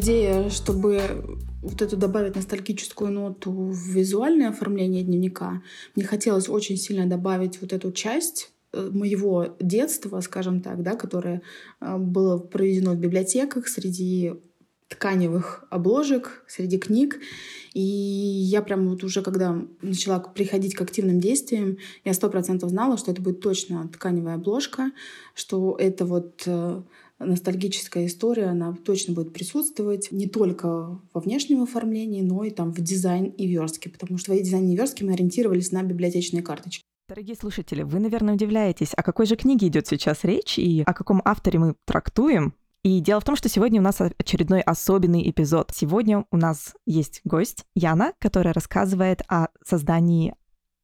идея, чтобы вот эту добавить ностальгическую ноту в визуальное оформление дневника. Мне хотелось очень сильно добавить вот эту часть э, моего детства, скажем так, да, которое э, было проведено в библиотеках среди тканевых обложек, среди книг. И я прям вот уже, когда начала приходить к активным действиям, я сто процентов знала, что это будет точно тканевая обложка, что это вот э, ностальгическая история, она точно будет присутствовать не только во внешнем оформлении, но и там в дизайн и верстке, потому что в дизайне и верстке мы ориентировались на библиотечные карточки. Дорогие слушатели, вы, наверное, удивляетесь, о какой же книге идет сейчас речь и о каком авторе мы трактуем. И дело в том, что сегодня у нас очередной особенный эпизод. Сегодня у нас есть гость Яна, которая рассказывает о создании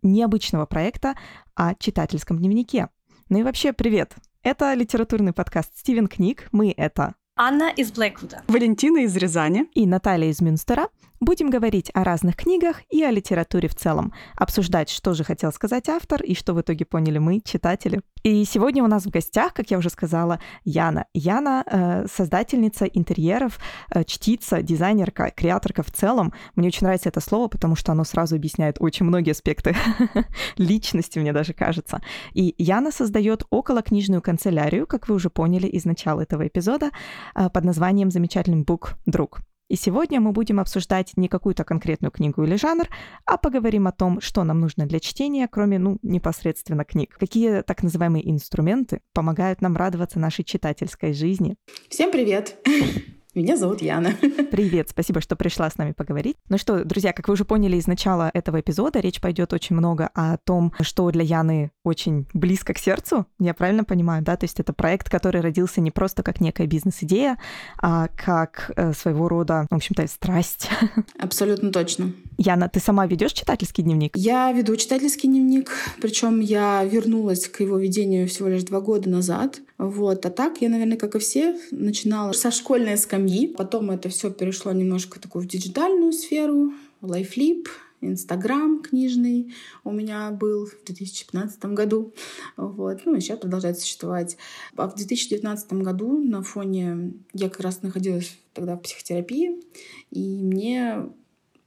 необычного проекта о читательском дневнике. Ну и вообще, привет! Это литературный подкаст «Стивен книг». Мы — это Анна из Блэквуда, Валентина из Рязани и Наталья из Мюнстера. Будем говорить о разных книгах и о литературе в целом, обсуждать, что же хотел сказать автор и что в итоге поняли мы, читатели. И сегодня у нас в гостях, как я уже сказала, Яна. Яна э, создательница интерьеров, э, чтица, дизайнерка, креаторка в целом. Мне очень нравится это слово, потому что оно сразу объясняет очень многие аспекты личности, мне даже кажется. И Яна создает околокнижную канцелярию, как вы уже поняли из начала этого эпизода, э, под названием «Замечательный бук друг». И сегодня мы будем обсуждать не какую-то конкретную книгу или жанр, а поговорим о том, что нам нужно для чтения, кроме, ну, непосредственно книг. Какие так называемые инструменты помогают нам радоваться нашей читательской жизни. Всем привет! Меня зовут Яна. Привет, спасибо, что пришла с нами поговорить. Ну что, друзья, как вы уже поняли из начала этого эпизода, речь пойдет очень много о том, что для Яны очень близко к сердцу, я правильно понимаю, да? То есть это проект, который родился не просто как некая бизнес-идея, а как э, своего рода, в общем-то, страсть. Абсолютно точно. Яна, ты сама ведешь читательский дневник? Я веду читательский дневник, причем я вернулась к его ведению всего лишь два года назад. Вот. А так я, наверное, как и все, начинала со школьной скамьи. Потом это все перешло немножко такую в диджитальную сферу, лайфлип, Инстаграм книжный у меня был в 2015 году. Вот. Ну и сейчас продолжает существовать. А в 2019 году на фоне... Я как раз находилась тогда в психотерапии, и мне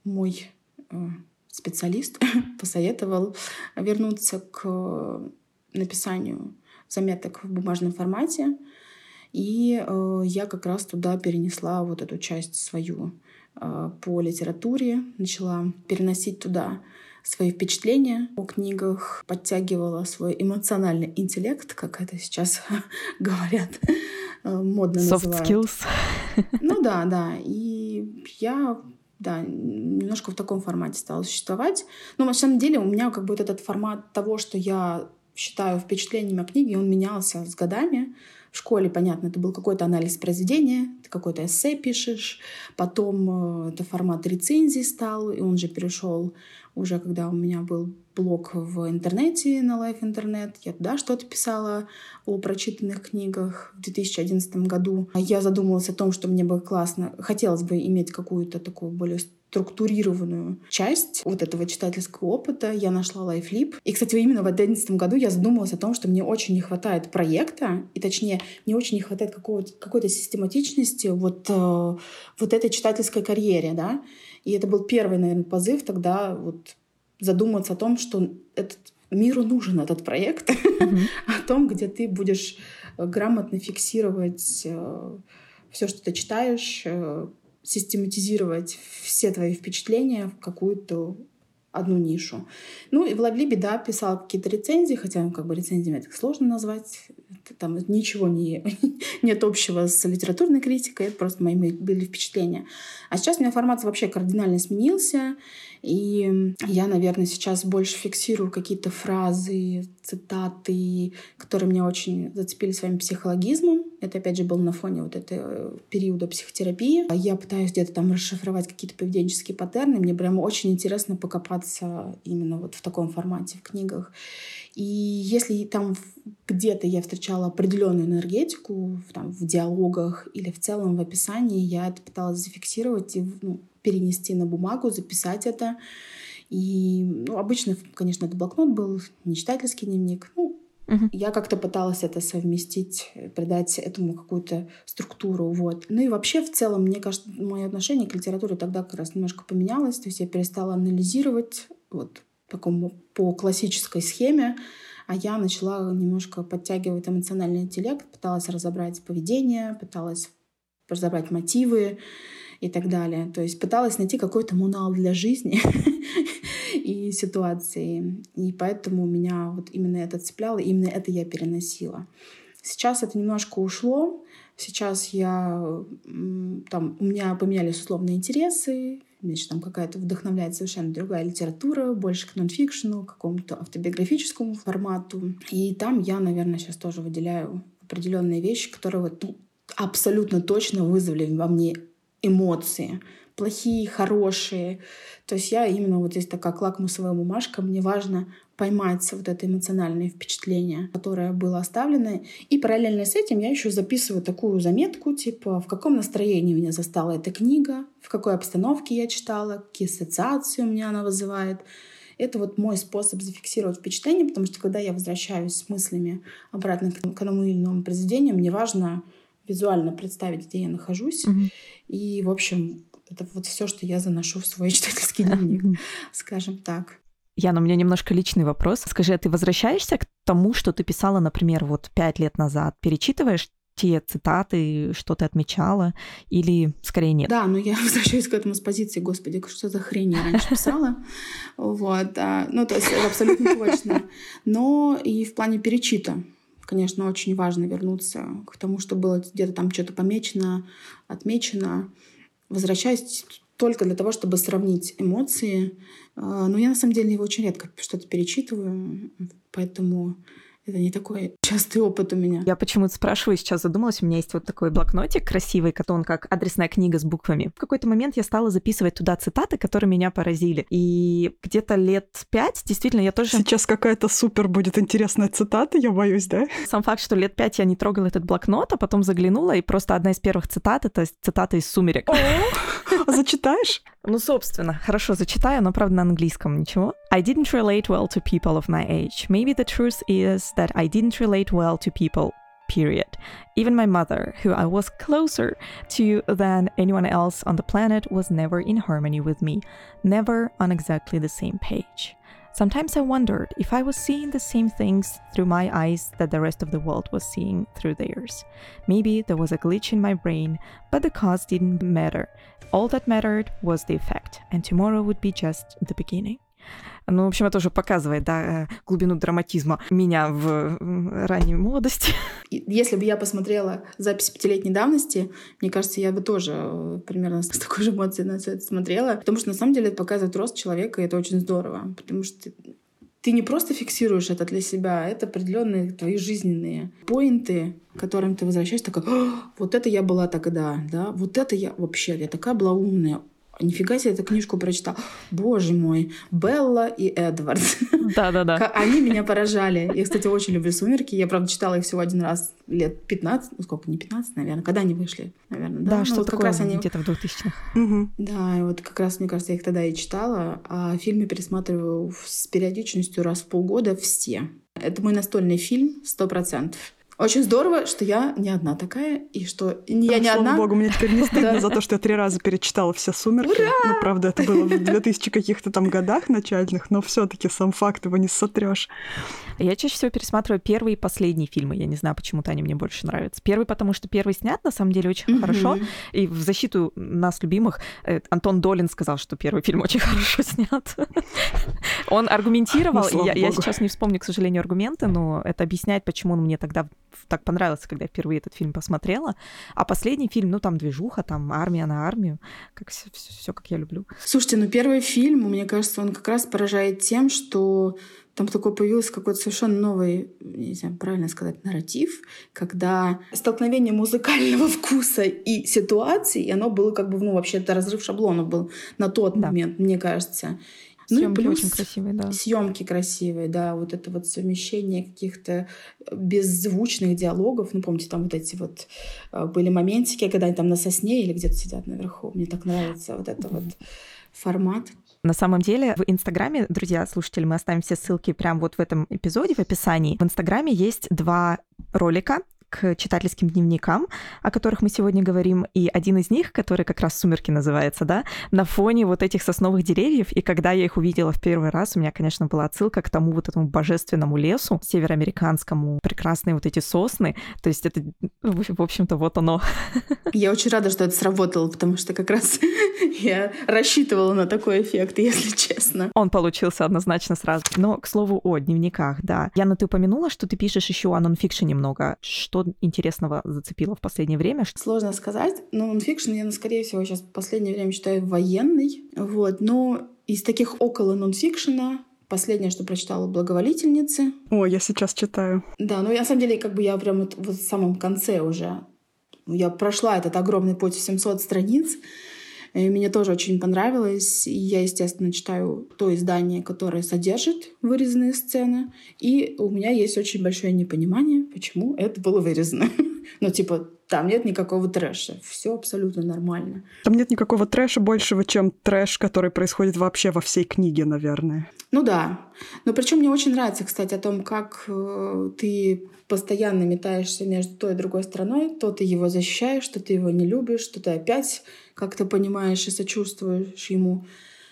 мой э, специалист посоветовал вернуться к написанию заметок в бумажном формате. И э, я как раз туда перенесла вот эту часть свою э, по литературе, начала переносить туда свои впечатления о книгах, подтягивала свой эмоциональный интеллект, как это сейчас говорят, э, модно Soft называют. skills. Ну да, да. И я да, немножко в таком формате стала существовать. Но на самом деле у меня как бы вот этот формат того, что я считаю впечатлениями о книге, он менялся с годами. В школе, понятно, это был какой-то анализ произведения, ты какой-то эссе пишешь, потом э, это формат рецензий стал, и он же перешел уже, когда у меня был блог в интернете на Life Интернет, я туда что-то писала о прочитанных книгах в 2011 году. Я задумалась о том, что мне бы классно, хотелось бы иметь какую-то такую более структурированную часть вот этого читательского опыта. Я нашла LifeLip. И, кстати, именно в 2011 году я задумалась о том, что мне очень не хватает проекта, и точнее, мне очень не хватает какого-то, какой-то систематичности вот, э, вот этой читательской карьере, да. И это был первый, наверное, позыв тогда вот задуматься о том, что этот миру нужен этот проект, mm-hmm. о том, где ты будешь грамотно фиксировать э, все, что ты читаешь, э, систематизировать все твои впечатления в какую-то одну нишу. Ну и в Лавлибе, да, писал какие-то рецензии, хотя как бы рецензиями это сложно назвать. Там ничего не, нет общего с литературной критикой, это просто мои были впечатления. А сейчас у меня формат вообще кардинально сменился. И я, наверное, сейчас больше фиксирую какие-то фразы, цитаты, которые меня очень зацепили своим психологизмом. Это, опять же, был на фоне вот этого периода психотерапии. Я пытаюсь где-то там расшифровать какие-то поведенческие паттерны. Мне прямо очень интересно покопаться именно вот в таком формате в книгах. И если там где-то я встречала определенную энергетику там, в диалогах или в целом в описании, я это пыталась зафиксировать и ну, перенести на бумагу, записать это. И ну, обычно, конечно, это блокнот был, не читательский дневник. Ну, Угу. Я как-то пыталась это совместить, придать этому какую-то структуру. Вот. Ну и вообще, в целом, мне кажется, мое отношение к литературе тогда как раз немножко поменялось. То есть я перестала анализировать вот такому по классической схеме, а я начала немножко подтягивать эмоциональный интеллект, пыталась разобрать поведение, пыталась разобрать мотивы и так далее. То есть пыталась найти какой-то мануал для жизни и ситуации. И поэтому меня вот именно это цепляло, именно это я переносила. Сейчас это немножко ушло. Сейчас я там у меня поменялись условные интересы, значит, там какая-то вдохновляет совершенно другая литература, больше к нонфикшену, к какому-то автобиографическому формату. И там я, наверное, сейчас тоже выделяю определенные вещи, которые вот ну, абсолютно точно вызвали во мне эмоции плохие, хорошие. То есть я именно вот здесь такая лакмусовая бумажка. Мне важно поймать вот это эмоциональное впечатление, которое было оставлено. И параллельно с этим я еще записываю такую заметку, типа, в каком настроении меня застала эта книга, в какой обстановке я читала, какие ассоциации у меня она вызывает. Это вот мой способ зафиксировать впечатление, потому что когда я возвращаюсь с мыслями обратно к одному или иному произведению, мне важно визуально представить, где я нахожусь. Mm-hmm. И, в общем, это вот все, что я заношу в свой читательский дневник, скажем так. Яна, у меня немножко личный вопрос. Скажи, а ты возвращаешься к тому, что ты писала, например, вот пять лет назад? Перечитываешь те цитаты, что ты отмечала, или скорее нет? Да, но я возвращаюсь к этому с позиции, господи, что за хрень я раньше писала. Вот, ну, то есть абсолютно точно. Но и в плане перечита, конечно, очень важно вернуться к тому, что было где-то там что-то помечено, отмечено возвращаюсь только для того, чтобы сравнить эмоции. А, но я на самом деле его очень редко что-то перечитываю, поэтому это не такой частый опыт у меня. Я почему-то спрашиваю, сейчас задумалась, у меня есть вот такой блокнотик красивый, он как адресная книга с буквами. В какой-то момент я стала записывать туда цитаты, которые меня поразили. И где-то лет пять, действительно, я тоже... Сейчас какая-то супер будет интересная цитата, я боюсь, да? Сам факт, что лет пять я не трогала этот блокнот, а потом заглянула, и просто одна из первых цитат — это цитата из «Сумерек». Зачитаешь? Ну, собственно, хорошо, зачитаю, но, правда, на английском ничего. I didn't relate well to people of my age. Maybe the truth is that I didn't relate well to people, period. Even my mother, who I was closer to than anyone else on the planet, was never in harmony with me, never on exactly the same page. Sometimes I wondered if I was seeing the same things through my eyes that the rest of the world was seeing through theirs. Maybe there was a glitch in my brain, but the cause didn't matter. All that mattered was the effect, and tomorrow would be just the beginning. Ну, в общем, это уже показывает, да, глубину драматизма меня в ранней молодости. Если бы я посмотрела запись пятилетней давности, мне кажется, я бы тоже э, примерно с такой же эмоцией на это смотрела. Потому что на самом деле это показывает рост человека, и это очень здорово. Потому что ты не просто фиксируешь это для себя, а это определенные твои жизненные поинты, к которым ты возвращаешься, такая, вот это я была тогда, да, вот это я вообще, я такая была умная, нифига себе эту книжку прочитал. Боже мой, Белла и Эдвард. Да-да-да. Они меня поражали. Я, кстати, очень люблю «Сумерки». Я, правда, читала их всего один раз лет 15, ну сколько, не 15, наверное, когда они вышли, наверное, да? Да, ну, что вот такое, как раз они... где-то в 2000-х. Угу. Да, и вот как раз, мне кажется, я их тогда и читала, а фильмы пересматриваю с периодичностью раз в полгода все. Это мой настольный фильм, сто процентов. Очень здорово, что я не одна такая, и что я не слава одна. богу, мне теперь не стыдно за то, что я три раза перечитала все «Сумерки». Ура! Ну, правда, это было в 2000 каких-то там годах начальных, но все таки сам факт его не сотрешь. Я чаще всего пересматриваю первые и последние фильмы. Я не знаю, почему-то они мне больше нравятся. Первый, потому что первый снят, на самом деле, очень mm-hmm. хорошо. И в защиту нас, любимых, э, Антон Долин сказал, что первый фильм очень хорошо снят. Он аргументировал, ну, я, я сейчас не вспомню, к сожалению, аргументы, но это объясняет, почему он мне тогда так понравился, когда я впервые этот фильм посмотрела. А последний фильм, ну там движуха, там армия на армию, как все, все, все как я люблю. Слушайте, ну первый фильм, мне кажется, он как раз поражает тем, что там такой появился какой-то совершенно новый, не знаю, правильно сказать, нарратив, когда столкновение музыкального вкуса и ситуации, и оно было как бы, ну, вообще это разрыв шаблонов был на тот да. момент, мне кажется. Съемки ну, плюс очень красивые, да. Съемки красивые, да, вот это вот совмещение каких-то беззвучных диалогов. Ну, помните, там вот эти вот э, были моментики, когда они там на сосне или где-то сидят наверху. Мне так нравится вот это вот формат. На самом деле в Инстаграме, друзья, слушатели, мы оставим все ссылки прямо вот в этом эпизоде, в описании. В Инстаграме есть два ролика к читательским дневникам, о которых мы сегодня говорим, и один из них, который как раз «Сумерки» называется, да, на фоне вот этих сосновых деревьев, и когда я их увидела в первый раз, у меня, конечно, была отсылка к тому вот этому божественному лесу североамериканскому, прекрасные вот эти сосны, то есть это, в общем-то, вот оно. Я очень рада, что это сработало, потому что как раз я рассчитывала на такой эффект, если честно. Он получился однозначно сразу. Но, к слову, о дневниках, да. Яна, ты упомянула, что ты пишешь еще о нонфикшене много. Что что интересного зацепило в последнее время? Сложно сказать. Но нонфикшн я, скорее всего, сейчас в последнее время считаю военный. Вот. Но из таких около нонфикшена Последнее, что прочитала, «Благоволительницы». О, я сейчас читаю. Да, ну на самом деле, как бы я прям вот, вот в самом конце уже. Я прошла этот огромный путь в 700 страниц. И мне тоже очень понравилось. И я, естественно, читаю то издание, которое содержит вырезанные сцены. И у меня есть очень большое непонимание, почему это было вырезано. Ну, типа, там нет никакого трэша. Все абсолютно нормально. Там нет никакого трэша большего, чем трэш, который происходит вообще во всей книге, наверное. Ну да. Но причем мне очень нравится, кстати, о том, как э, ты постоянно метаешься между той и другой стороной. То ты его защищаешь, что ты его не любишь, что ты опять как-то понимаешь и сочувствуешь ему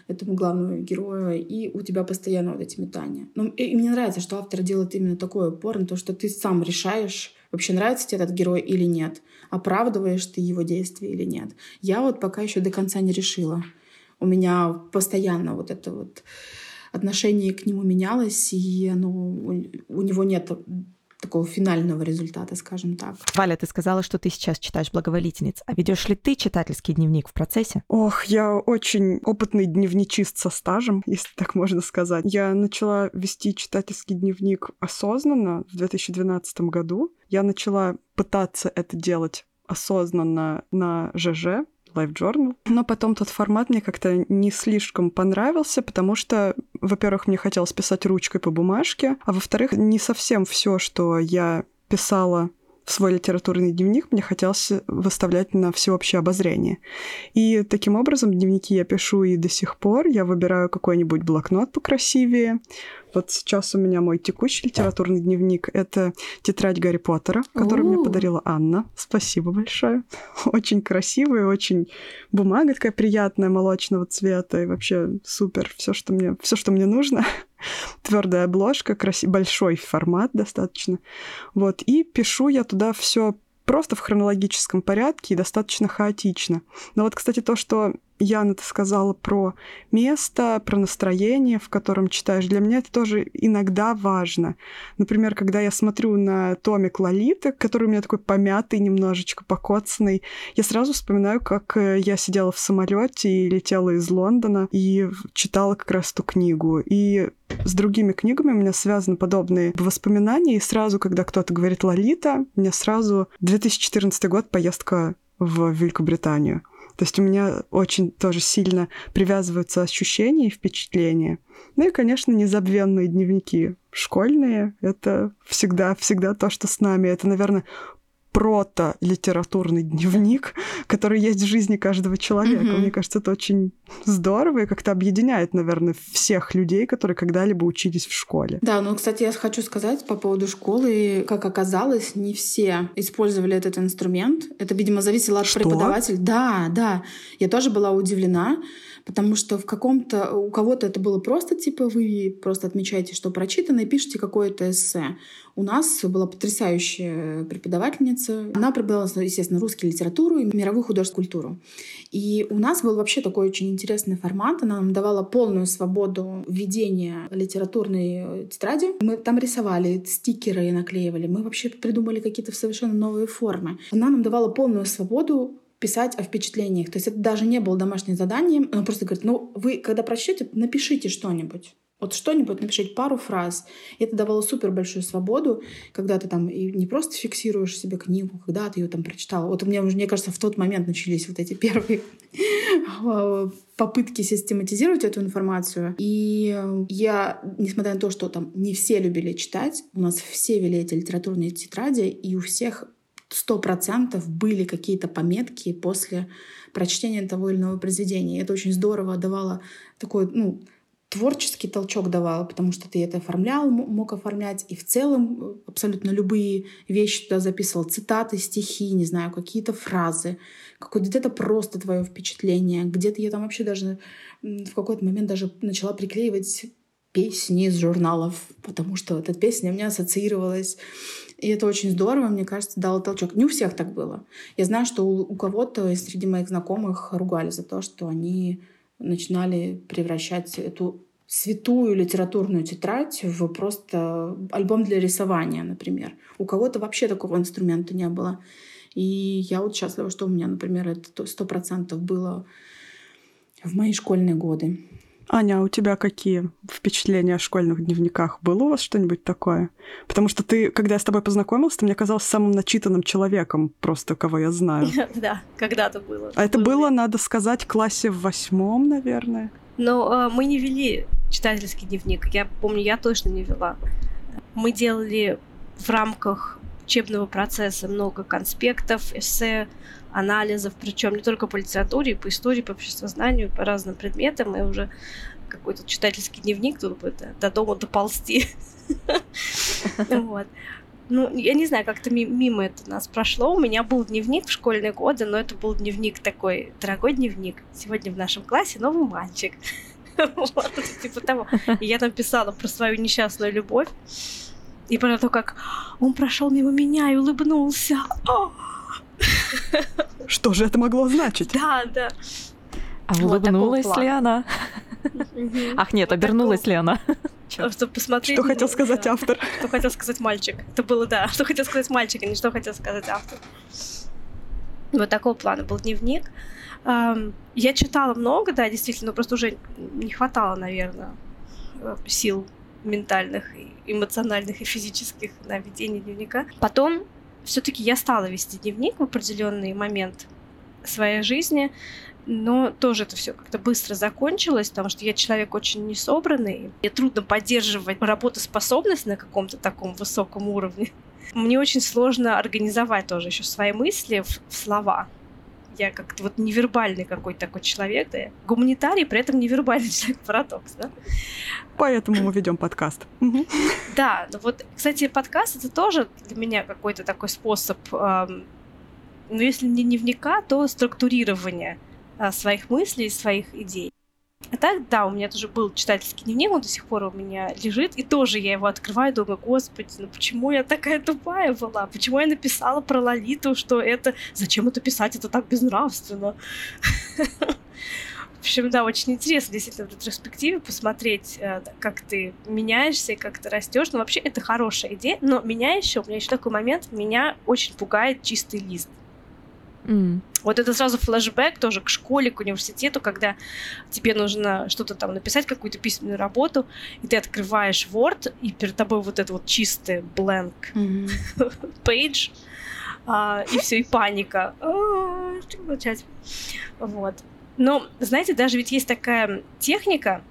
этому главному герою, и у тебя постоянно вот эти метания. Но и, и мне нравится, что автор делает именно такой упор на то, что ты сам решаешь, вообще нравится тебе этот герой или нет, оправдываешь ты его действия или нет. Я вот пока еще до конца не решила. У меня постоянно вот это вот отношение к нему менялось, и оно, у него нет такого финального результата, скажем так. Валя, ты сказала, что ты сейчас читаешь «Благоволительниц». А ведешь ли ты читательский дневник в процессе? Ох, я очень опытный дневничист со стажем, если так можно сказать. Я начала вести читательский дневник осознанно в 2012 году. Я начала пытаться это делать осознанно на ЖЖ, Life Journal. Но потом тот формат мне как-то не слишком понравился, потому что, во-первых, мне хотелось писать ручкой по бумажке, а во-вторых, не совсем все, что я писала в свой литературный дневник мне хотелось выставлять на всеобщее обозрение. И таким образом дневники я пишу и до сих пор. Я выбираю какой-нибудь блокнот покрасивее, вот сейчас у меня мой текущий литературный дневник — это тетрадь Гарри Поттера, которую мне подарила Анна. Спасибо большое. Очень красивая, очень бумага такая приятная, молочного цвета, и вообще супер. Все, что мне, все, что мне нужно. Твердая обложка, красивый, большой формат достаточно. Вот, и пишу я туда все просто в хронологическом порядке и достаточно хаотично. Но вот, кстати, то, что Яна, ты сказала про место, про настроение, в котором читаешь. Для меня это тоже иногда важно. Например, когда я смотрю на томик Лолиты, который у меня такой помятый, немножечко покоцанный, я сразу вспоминаю, как э, я сидела в самолете и летела из Лондона и читала как раз ту книгу. И с другими книгами у меня связаны подобные воспоминания. И сразу, когда кто-то говорит «Лолита», у меня сразу 2014 год, поездка в Великобританию. То есть у меня очень тоже сильно привязываются ощущения и впечатления. Ну и, конечно, незабвенные дневники школьные. Это всегда-всегда то, что с нами. Это, наверное, прото-литературный дневник, который есть в жизни каждого человека. Mm-hmm. Мне кажется, это очень здорово и как-то объединяет, наверное, всех людей, которые когда-либо учились в школе. Да, ну, кстати, я хочу сказать по поводу школы. Как оказалось, не все использовали этот инструмент. Это, видимо, зависело от Что? преподавателя. Да, да. Я тоже была удивлена потому что в каком-то у кого-то это было просто типа вы просто отмечаете, что прочитано, и пишете какое-то эссе. У нас была потрясающая преподавательница. Она преподавала, естественно, русский литературу и мировую художественную культуру. И у нас был вообще такой очень интересный формат. Она нам давала полную свободу ведения литературной тетради. Мы там рисовали, стикеры наклеивали. Мы вообще придумали какие-то совершенно новые формы. Она нам давала полную свободу писать о впечатлениях. То есть это даже не было домашним заданием. Она просто говорит, ну вы, когда прочтете, напишите что-нибудь. Вот что-нибудь напишите, пару фраз. И это давало супер большую свободу, когда ты там и не просто фиксируешь себе книгу, когда ты ее там прочитала. Вот у меня уже, мне кажется, в тот момент начались вот эти первые попытки систематизировать эту информацию. И я, несмотря на то, что там не все любили читать, у нас все вели эти литературные тетради, и у всех сто процентов были какие-то пометки после прочтения того или иного произведения. И это очень здорово давало такой, ну, творческий толчок давало, потому что ты это оформлял, мог оформлять, и в целом э, абсолютно любые вещи туда записывал, цитаты, стихи, не знаю, какие-то фразы, какое-то где-то просто твое впечатление, где-то я там вообще даже в какой-то момент даже начала приклеивать песни из журналов, потому что эта песня у меня ассоциировалась. И это очень здорово, мне кажется, дало толчок. Не у всех так было. Я знаю, что у, у кого-то среди моих знакомых ругали за то, что они начинали превращать эту святую литературную тетрадь в просто альбом для рисования, например. У кого-то вообще такого инструмента не было. И я вот счастлива, что у меня, например, это сто процентов было в мои школьные годы. Аня, а у тебя какие впечатления о школьных дневниках? Было у вас что-нибудь такое? Потому что ты, когда я с тобой познакомился, ты мне казалась самым начитанным человеком, просто кого я знаю. Да, когда-то было. А это было, надо сказать, в классе в восьмом, наверное. Но э, мы не вели читательский дневник. Я помню, я точно не вела. Мы делали в рамках учебного процесса много конспектов, эссе, анализов, причем не только по литературе, по истории, по обществознанию, по разным предметам, и уже какой-то читательский дневник тут бы до дома доползти. Вот. Ну, я не знаю, как-то мимо это нас прошло. У меня был дневник в школьные годы, но это был дневник такой, дорогой дневник. Сегодня в нашем классе новый мальчик. Вот, типа того. И я там писала про свою несчастную любовь. И про то, как он прошел мимо меня и улыбнулся. Что же это могло значить? Да, да. А улыбнулась ли она? Ах, нет, обернулась ли она? Чтобы посмотреть. Что хотел сказать автор? Что хотел сказать мальчик. Это было, да. Что хотел сказать мальчик, а не что хотел сказать автор. Вот такого плана был дневник. Я читала много, да, действительно, но просто уже не хватало, наверное, э, сил ментальных, эмоциональных и физических на ведение дневника. Потом все-таки я стала вести дневник в определенный момент своей жизни, но тоже это все как-то быстро закончилось, потому что я человек очень несобранный. Мне трудно поддерживать работоспособность на каком-то таком высоком уровне. Мне очень сложно организовать тоже еще свои мысли в, в слова я как-то вот невербальный какой-то такой человек, да, гуманитарий, при этом невербальный человек, парадокс, да. Поэтому мы ведем подкаст. Да, ну вот, кстати, подкаст это тоже для меня какой-то такой способ, ну, если не дневника, то структурирования а, своих мыслей, своих идей. А так, да, у меня тоже был читательский дневник, он до сих пор у меня лежит, и тоже я его открываю, думаю, господи, ну почему я такая тупая была? Почему я написала про Лолиту, что это... Зачем это писать? Это так безнравственно. В общем, да, очень интересно действительно в ретроспективе посмотреть, э, как ты меняешься как ты растешь. Но вообще это хорошая идея. Но меня еще, у меня еще такой момент, меня очень пугает чистый лист. Mm. Вот это сразу флешбэк тоже к школе, к университету, когда тебе нужно что-то там написать, какую-то письменную работу, и ты открываешь Word, и перед тобой вот это вот чистый blank mm-hmm. page, а, и все, и паника. А, вот. Но, знаете, даже ведь есть такая техника,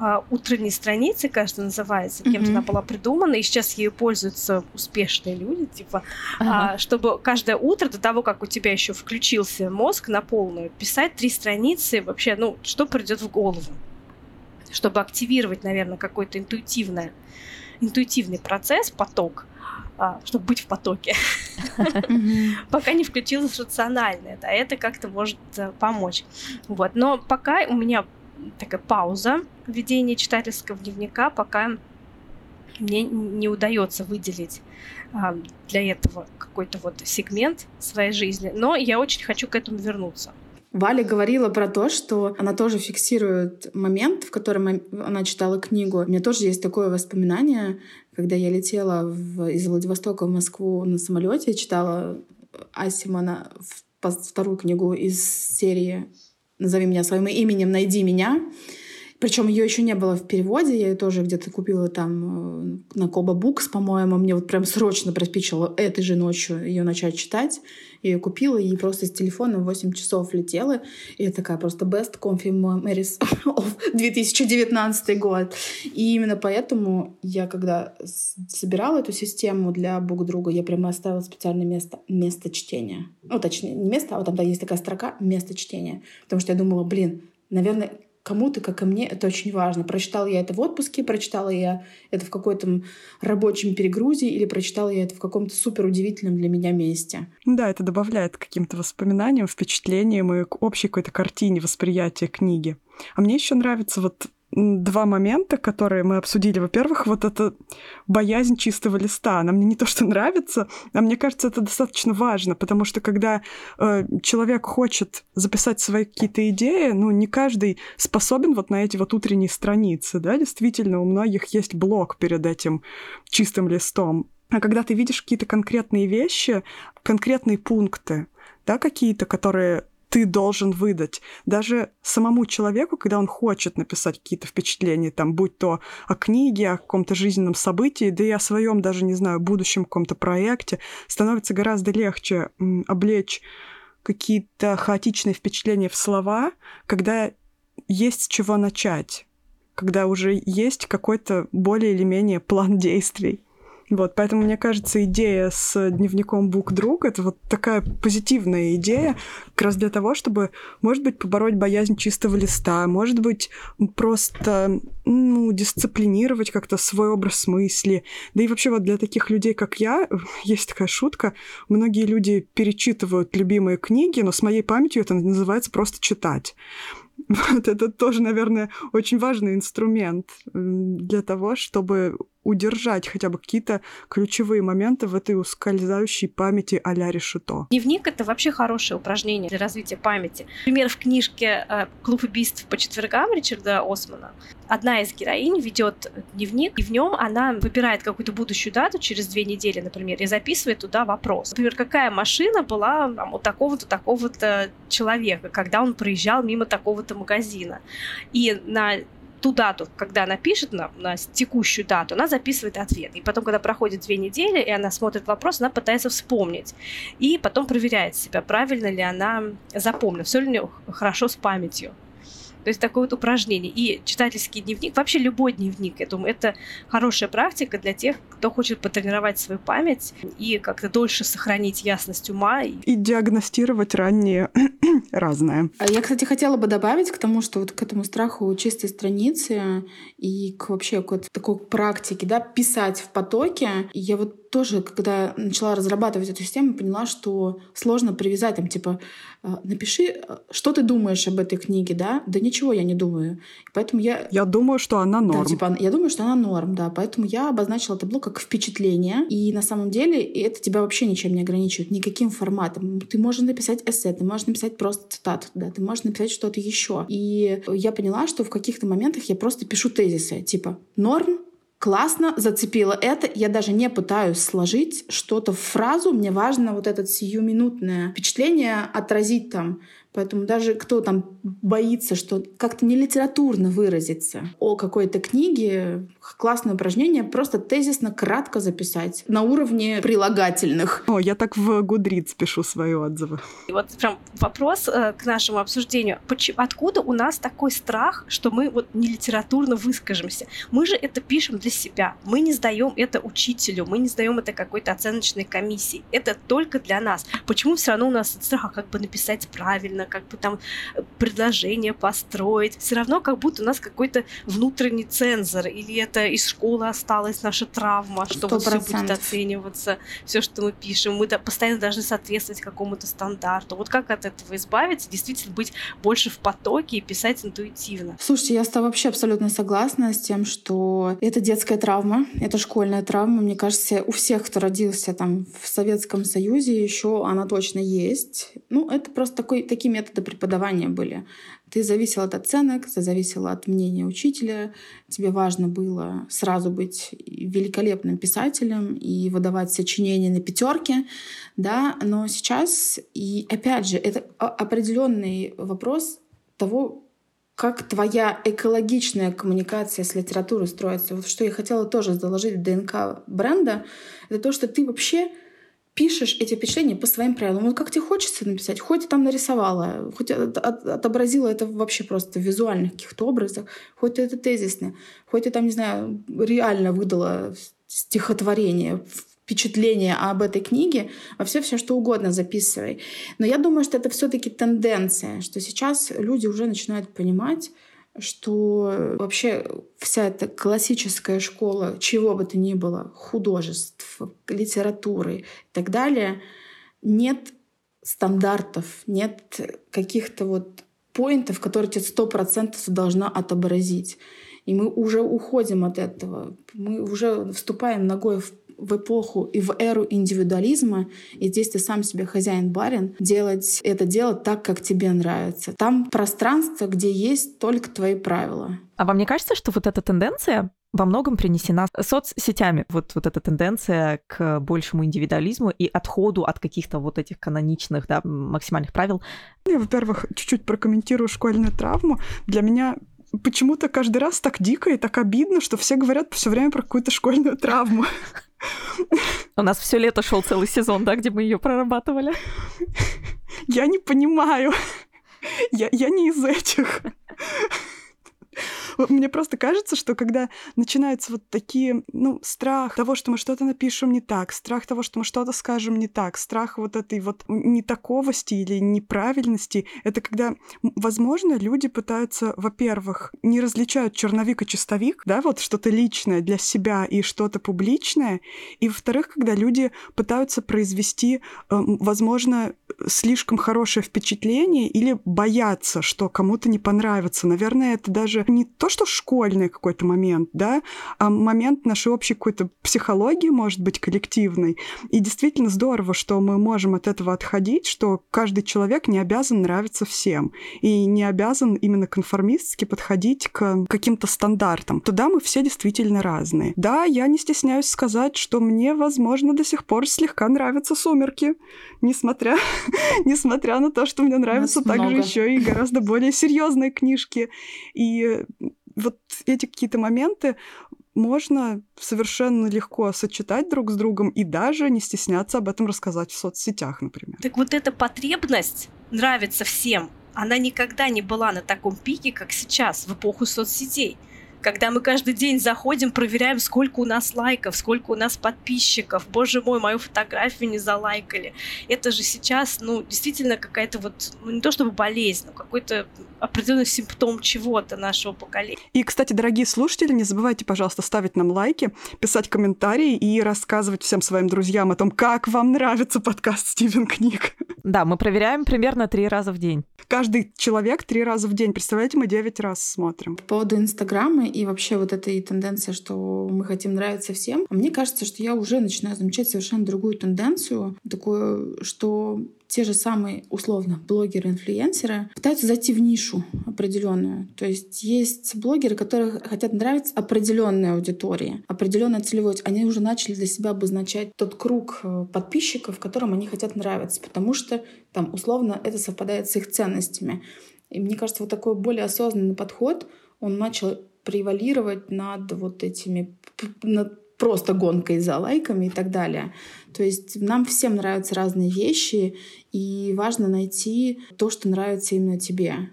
а, утренней страницы, кажется, называется, кем-то mm-hmm. она была придумана, и сейчас ею пользуются успешные люди, типа, ага. а, чтобы каждое утро до того, как у тебя еще включился мозг на полную, писать три страницы вообще, ну, что придет в голову, чтобы активировать, наверное, какой-то интуитивный, интуитивный процесс, поток, а, чтобы быть в потоке, пока не включилось рациональное, да, это как-то может э, помочь, вот, но пока у меня такая пауза в ведении читательского дневника, пока мне не удается выделить а, для этого какой-то вот сегмент своей жизни, но я очень хочу к этому вернуться. Валя говорила про то, что она тоже фиксирует момент, в котором она читала книгу. У меня тоже есть такое воспоминание, когда я летела в, из Владивостока в Москву на самолете, читала Асимана вторую книгу из серии назови меня своим именем, найди меня. Причем ее еще не было в переводе, я ее тоже где-то купила там э, на Коба Букс, по-моему. Мне вот прям срочно приспичило этой же ночью ее начать читать. Я ее купила и просто с телефона в 8 часов летела. И я такая просто best coffee memories of 2019 год. И именно поэтому я, когда собирала эту систему для Бук друга, я прямо оставила специальное место, место чтения. Ну, точнее, не место, а вот там да, есть такая строка «место чтения». Потому что я думала, блин, наверное, кому-то, как и мне, это очень важно. Прочитала я это в отпуске, прочитала я это в какой-то рабочем перегрузе или прочитала я это в каком-то супер удивительном для меня месте. Да, это добавляет каким-то воспоминаниям, впечатлениям и к общей какой-то картине восприятия книги. А мне еще нравится вот два момента, которые мы обсудили. Во-первых, вот эта боязнь чистого листа. Она мне не то что нравится, а мне кажется, это достаточно важно, потому что когда э, человек хочет записать свои какие-то идеи, ну, не каждый способен вот на эти вот утренние страницы, да, действительно, у многих есть блок перед этим чистым листом. А когда ты видишь какие-то конкретные вещи, конкретные пункты, да, какие-то, которые ты должен выдать. Даже самому человеку, когда он хочет написать какие-то впечатления, там, будь то о книге, о каком-то жизненном событии, да и о своем даже, не знаю, будущем каком-то проекте, становится гораздо легче облечь какие-то хаотичные впечатления в слова, когда есть с чего начать, когда уже есть какой-то более или менее план действий. Вот, поэтому, мне кажется, идея с дневником бук друг это вот такая позитивная идея, как раз для того, чтобы, может быть, побороть боязнь чистого листа, может быть, просто ну, дисциплинировать как-то свой образ мысли. Да и вообще вот для таких людей, как я, есть такая шутка, многие люди перечитывают любимые книги, но с моей памятью это называется просто читать. Вот это тоже, наверное, очень важный инструмент для того, чтобы удержать хотя бы какие-то ключевые моменты в этой ускользающей памяти а-ля решето. Дневник — это вообще хорошее упражнение для развития памяти. Например, в книжке э, «Клуб убийств по четвергам» Ричарда Османа одна из героинь ведет дневник, и в нем она выбирает какую-то будущую дату через две недели, например, и записывает туда вопрос. Например, какая машина была там, у такого-то, такого-то человека, когда он проезжал мимо такого-то магазина. И на ту дату, когда она пишет на, на текущую дату, она записывает ответ. И потом, когда проходит две недели, и она смотрит вопрос, она пытается вспомнить. И потом проверяет себя, правильно ли она запомнила, все ли у нее хорошо с памятью. То есть такое вот упражнение. И читательский дневник, вообще любой дневник, я думаю, это хорошая практика для тех, кто хочет потренировать свою память и как-то дольше сохранить ясность ума. И диагностировать раннее разное. А я, кстати, хотела бы добавить к тому, что вот к этому страху чистой страницы и к вообще к вот такой практике, да, писать в потоке. Я вот тоже, когда начала разрабатывать эту систему, поняла, что сложно привязать там, типа, «А, напиши, а, что ты думаешь об этой книге, да? Да ничего я не думаю. Поэтому я... Я думаю, что она норм. Да, типа, я думаю, что она норм, да. Поэтому я обозначила это блок как впечатление. И на самом деле это тебя вообще ничем не ограничивает, никаким форматом. Ты можешь написать эссе, ты можешь написать просто цитату, да, ты можешь написать что-то еще. И я поняла, что в каких-то моментах я просто пишу тезисы, типа, норм, классно, зацепило это. Я даже не пытаюсь сложить что-то в фразу. Мне важно вот это сиюминутное впечатление отразить там. Поэтому даже кто там боится, что как-то не литературно выразиться о какой-то книге, классное упражнение, просто тезисно, кратко записать на уровне прилагательных. О, я так в Гудриц пишу свои отзывы. И вот прям вопрос э, к нашему обсуждению. Почему, откуда у нас такой страх, что мы вот не литературно выскажемся? Мы же это пишем для себя. Мы не сдаем это учителю, мы не сдаем это какой-то оценочной комиссии. Это только для нас. Почему все равно у нас страх, а как бы написать правильно, как бы там предложение построить? Все равно как будто у нас какой-то внутренний цензор, или это это из школы осталась наша травма, что вот все будет оцениваться, все, что мы пишем. Мы постоянно должны соответствовать какому-то стандарту. Вот как от этого избавиться, действительно быть больше в потоке и писать интуитивно? Слушайте, я с тобой вообще абсолютно согласна с тем, что это детская травма, это школьная травма. Мне кажется, у всех, кто родился там в Советском Союзе, еще она точно есть. Ну, это просто такой, такие методы преподавания были. Ты зависел от оценок, ты зависел от мнения учителя. Тебе важно было сразу быть великолепным писателем и выдавать сочинения на пятерке, да. Но сейчас и опять же это определенный вопрос того, как твоя экологичная коммуникация с литературой строится. Вот что я хотела тоже заложить в ДНК бренда, это то, что ты вообще пишешь эти впечатления по своим правилам. Вот как тебе хочется написать, хоть там нарисовала, хоть от, от, отобразила это вообще просто в визуальных каких-то образах, хоть это тезисно, хоть ты там, не знаю, реально выдала стихотворение, впечатление об этой книге, во все все что угодно записывай. Но я думаю, что это все-таки тенденция, что сейчас люди уже начинают понимать, что вообще вся эта классическая школа, чего бы то ни было, художеств, литературы и так далее, нет стандартов, нет каких-то вот поинтов, которые тебе сто процентов должна отобразить. И мы уже уходим от этого. Мы уже вступаем ногой в в эпоху и в эру индивидуализма, и здесь ты сам себе хозяин-барин, делать это дело так, как тебе нравится. Там пространство, где есть только твои правила. А вам не кажется, что вот эта тенденция во многом принесена соцсетями. Вот, вот эта тенденция к большему индивидуализму и отходу от каких-то вот этих каноничных, да, максимальных правил. Я, во-первых, чуть-чуть прокомментирую школьную травму. Для меня почему-то каждый раз так дико и так обидно, что все говорят все время про какую-то школьную травму. У нас все лето шел целый сезон, да, где мы ее прорабатывали. Я не понимаю. Я, я не из этих. Мне просто кажется, что когда начинаются вот такие, ну, страх того, что мы что-то напишем не так, страх того, что мы что-то скажем не так, страх вот этой вот нетаковости или неправильности, это когда, возможно, люди пытаются, во-первых, не различают черновик и чистовик, да, вот что-то личное для себя и что-то публичное, и, во-вторых, когда люди пытаются произвести, эм, возможно, слишком хорошее впечатление или боятся, что кому-то не понравится. Наверное, это даже не то, что школьный какой-то момент, да, а момент нашей общей какой-то психологии, может быть, коллективной. И действительно здорово, что мы можем от этого отходить, что каждый человек не обязан нравиться всем и не обязан именно конформистски подходить к каким-то стандартам. Туда мы все действительно разные. Да, я не стесняюсь сказать, что мне, возможно, до сих пор слегка нравятся «Сумерки», несмотря, несмотря на то, что мне нравятся также еще и гораздо более серьезные книжки. И вот эти какие-то моменты можно совершенно легко сочетать друг с другом и даже не стесняться об этом рассказать в соцсетях, например. Так вот эта потребность нравится всем, она никогда не была на таком пике, как сейчас, в эпоху соцсетей когда мы каждый день заходим, проверяем, сколько у нас лайков, сколько у нас подписчиков. Боже мой, мою фотографию не залайкали. Это же сейчас, ну, действительно какая-то вот, ну, не то чтобы болезнь, но какой-то определенный симптом чего-то нашего поколения. И, кстати, дорогие слушатели, не забывайте, пожалуйста, ставить нам лайки, писать комментарии и рассказывать всем своим друзьям о том, как вам нравится подкаст Стивен Книг. Да, мы проверяем примерно три раза в день. Каждый человек три раза в день. Представляете, мы девять раз смотрим. По поводу Инстаграма и вообще вот этой тенденции, что мы хотим нравиться всем, мне кажется, что я уже начинаю замечать совершенно другую тенденцию, такую, что те же самые, условно, блогеры-инфлюенсеры пытаются зайти в нишу определенную. То есть есть блогеры, которые хотят нравиться определенной аудитории, определенной целевой. Они уже начали для себя обозначать тот круг э, подписчиков, которым они хотят нравиться, потому что там условно это совпадает с их ценностями. И мне кажется, вот такой более осознанный подход, он начал превалировать над вот этими над просто гонкой за лайками и так далее. То есть нам всем нравятся разные вещи, и важно найти то, что нравится именно тебе.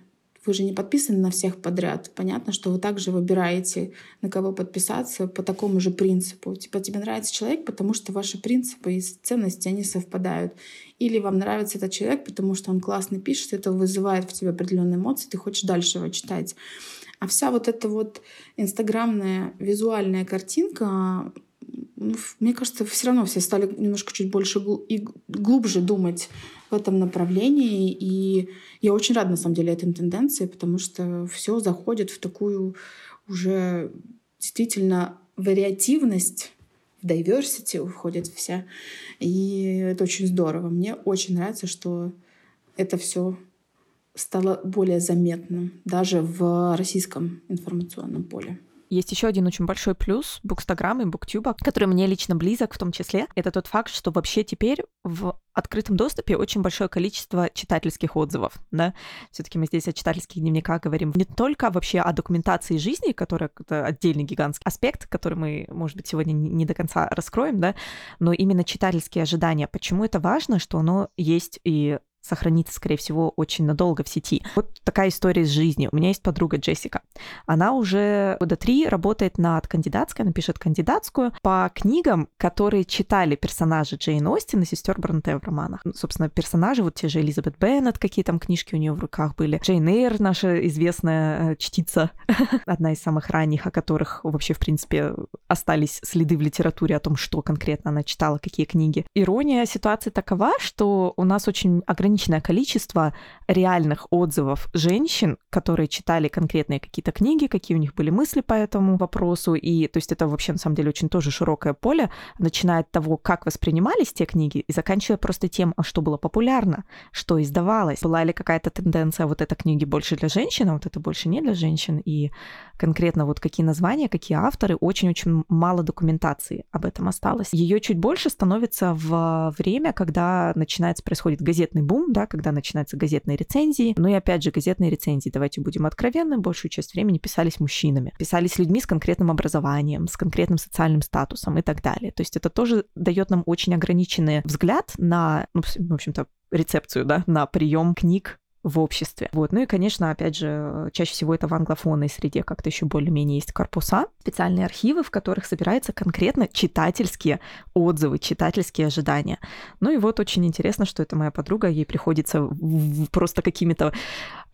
Вы же не подписаны на всех подряд. Понятно, что вы также выбираете, на кого подписаться по такому же принципу. Типа тебе нравится человек, потому что ваши принципы и ценности, они совпадают. Или вам нравится этот человек, потому что он классно пишет, это вызывает в тебе определенные эмоции, ты хочешь дальше его читать. А вся вот эта вот инстаграмная визуальная картинка, мне кажется, все равно все стали немножко чуть больше и глубже думать в этом направлении. И я очень рада, на самом деле, этой тенденции, потому что все заходит в такую уже действительно вариативность, в diversity уходит вся. И это очень здорово. Мне очень нравится, что это все стало более заметным даже в российском информационном поле. Есть еще один очень большой плюс Букстаграма и Буктюба, который мне лично близок в том числе. Это тот факт, что вообще теперь в открытом доступе очень большое количество читательских отзывов, да. Все-таки мы здесь о читательских дневниках говорим не только вообще о документации жизни, которая это отдельный гигантский аспект, который мы, может быть, сегодня не до конца раскроем, да, но именно читательские ожидания. Почему это важно, что оно есть и сохранится, скорее всего, очень надолго в сети. Вот такая история из жизни. У меня есть подруга Джессика. Она уже года три работает над кандидатской, она пишет кандидатскую по книгам, которые читали персонажи Джейн Остин и сестер Бронте в романах. Ну, собственно, персонажи, вот те же Элизабет Беннет, какие там книжки у нее в руках были. Джейн Эйр, наша известная э, чтица, одна из самых ранних, о которых вообще, в принципе, остались следы в литературе о том, что конкретно она читала, какие книги. Ирония ситуации такова, что у нас очень ограниченный ограниченное количество реальных отзывов женщин, которые читали конкретные какие-то книги, какие у них были мысли по этому вопросу. И то есть это вообще на самом деле очень тоже широкое поле, начиная от того, как воспринимались те книги, и заканчивая просто тем, а что было популярно, что издавалось. Была ли какая-то тенденция, вот эта книги больше для женщин, а вот это больше не для женщин. И конкретно вот какие названия, какие авторы, очень-очень мало документации об этом осталось. Ее чуть больше становится в время, когда начинается происходит газетный бум, да, когда начинаются газетные рецензии. Ну и опять же, газетные рецензии, давайте будем откровенны, большую часть времени писались мужчинами. Писались людьми с конкретным образованием, с конкретным социальным статусом и так далее. То есть это тоже дает нам очень ограниченный взгляд на, ну, в общем-то, рецепцию, да, на прием книг в обществе. Вот. Ну и, конечно, опять же, чаще всего это в англофонной среде как-то еще более-менее есть корпуса, специальные архивы, в которых собираются конкретно читательские отзывы, читательские ожидания. Ну и вот очень интересно, что это моя подруга, ей приходится просто какими-то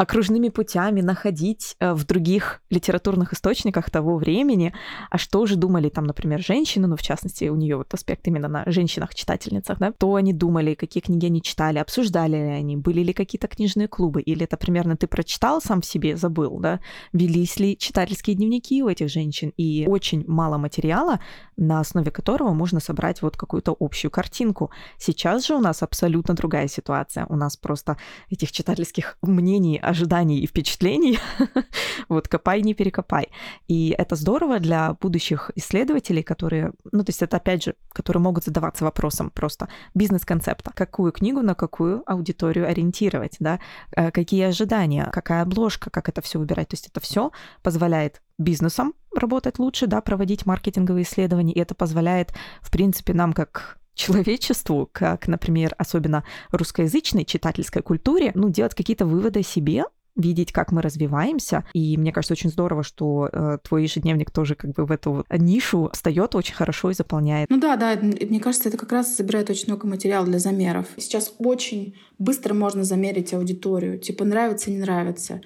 окружными путями находить э, в других литературных источниках того времени, а что же думали там, например, женщины, ну, в частности, у нее вот аспект именно на женщинах-читательницах, да, то они думали, какие книги они читали, обсуждали ли они, были ли какие-то книжные клубы, или это примерно ты прочитал сам в себе, забыл, да, велись ли читательские дневники у этих женщин, и очень мало материала, на основе которого можно собрать вот какую-то общую картинку. Сейчас же у нас абсолютно другая ситуация, у нас просто этих читательских мнений ожиданий и впечатлений. вот копай, не перекопай. И это здорово для будущих исследователей, которые, ну, то есть это, опять же, которые могут задаваться вопросом просто бизнес-концепта. Какую книгу на какую аудиторию ориентировать, да? Э, какие ожидания, какая обложка, как это все выбирать. То есть это все позволяет бизнесам работать лучше, да, проводить маркетинговые исследования, и это позволяет, в принципе, нам как человечеству, как, например, особенно русскоязычной читательской культуре, ну, делать какие-то выводы о себе, видеть, как мы развиваемся. И мне кажется, очень здорово, что э, твой ежедневник тоже как бы в эту нишу встает очень хорошо и заполняет. Ну да, да, мне кажется, это как раз собирает очень много материала для замеров. Сейчас очень быстро можно замерить аудиторию. Типа нравится, не нравится.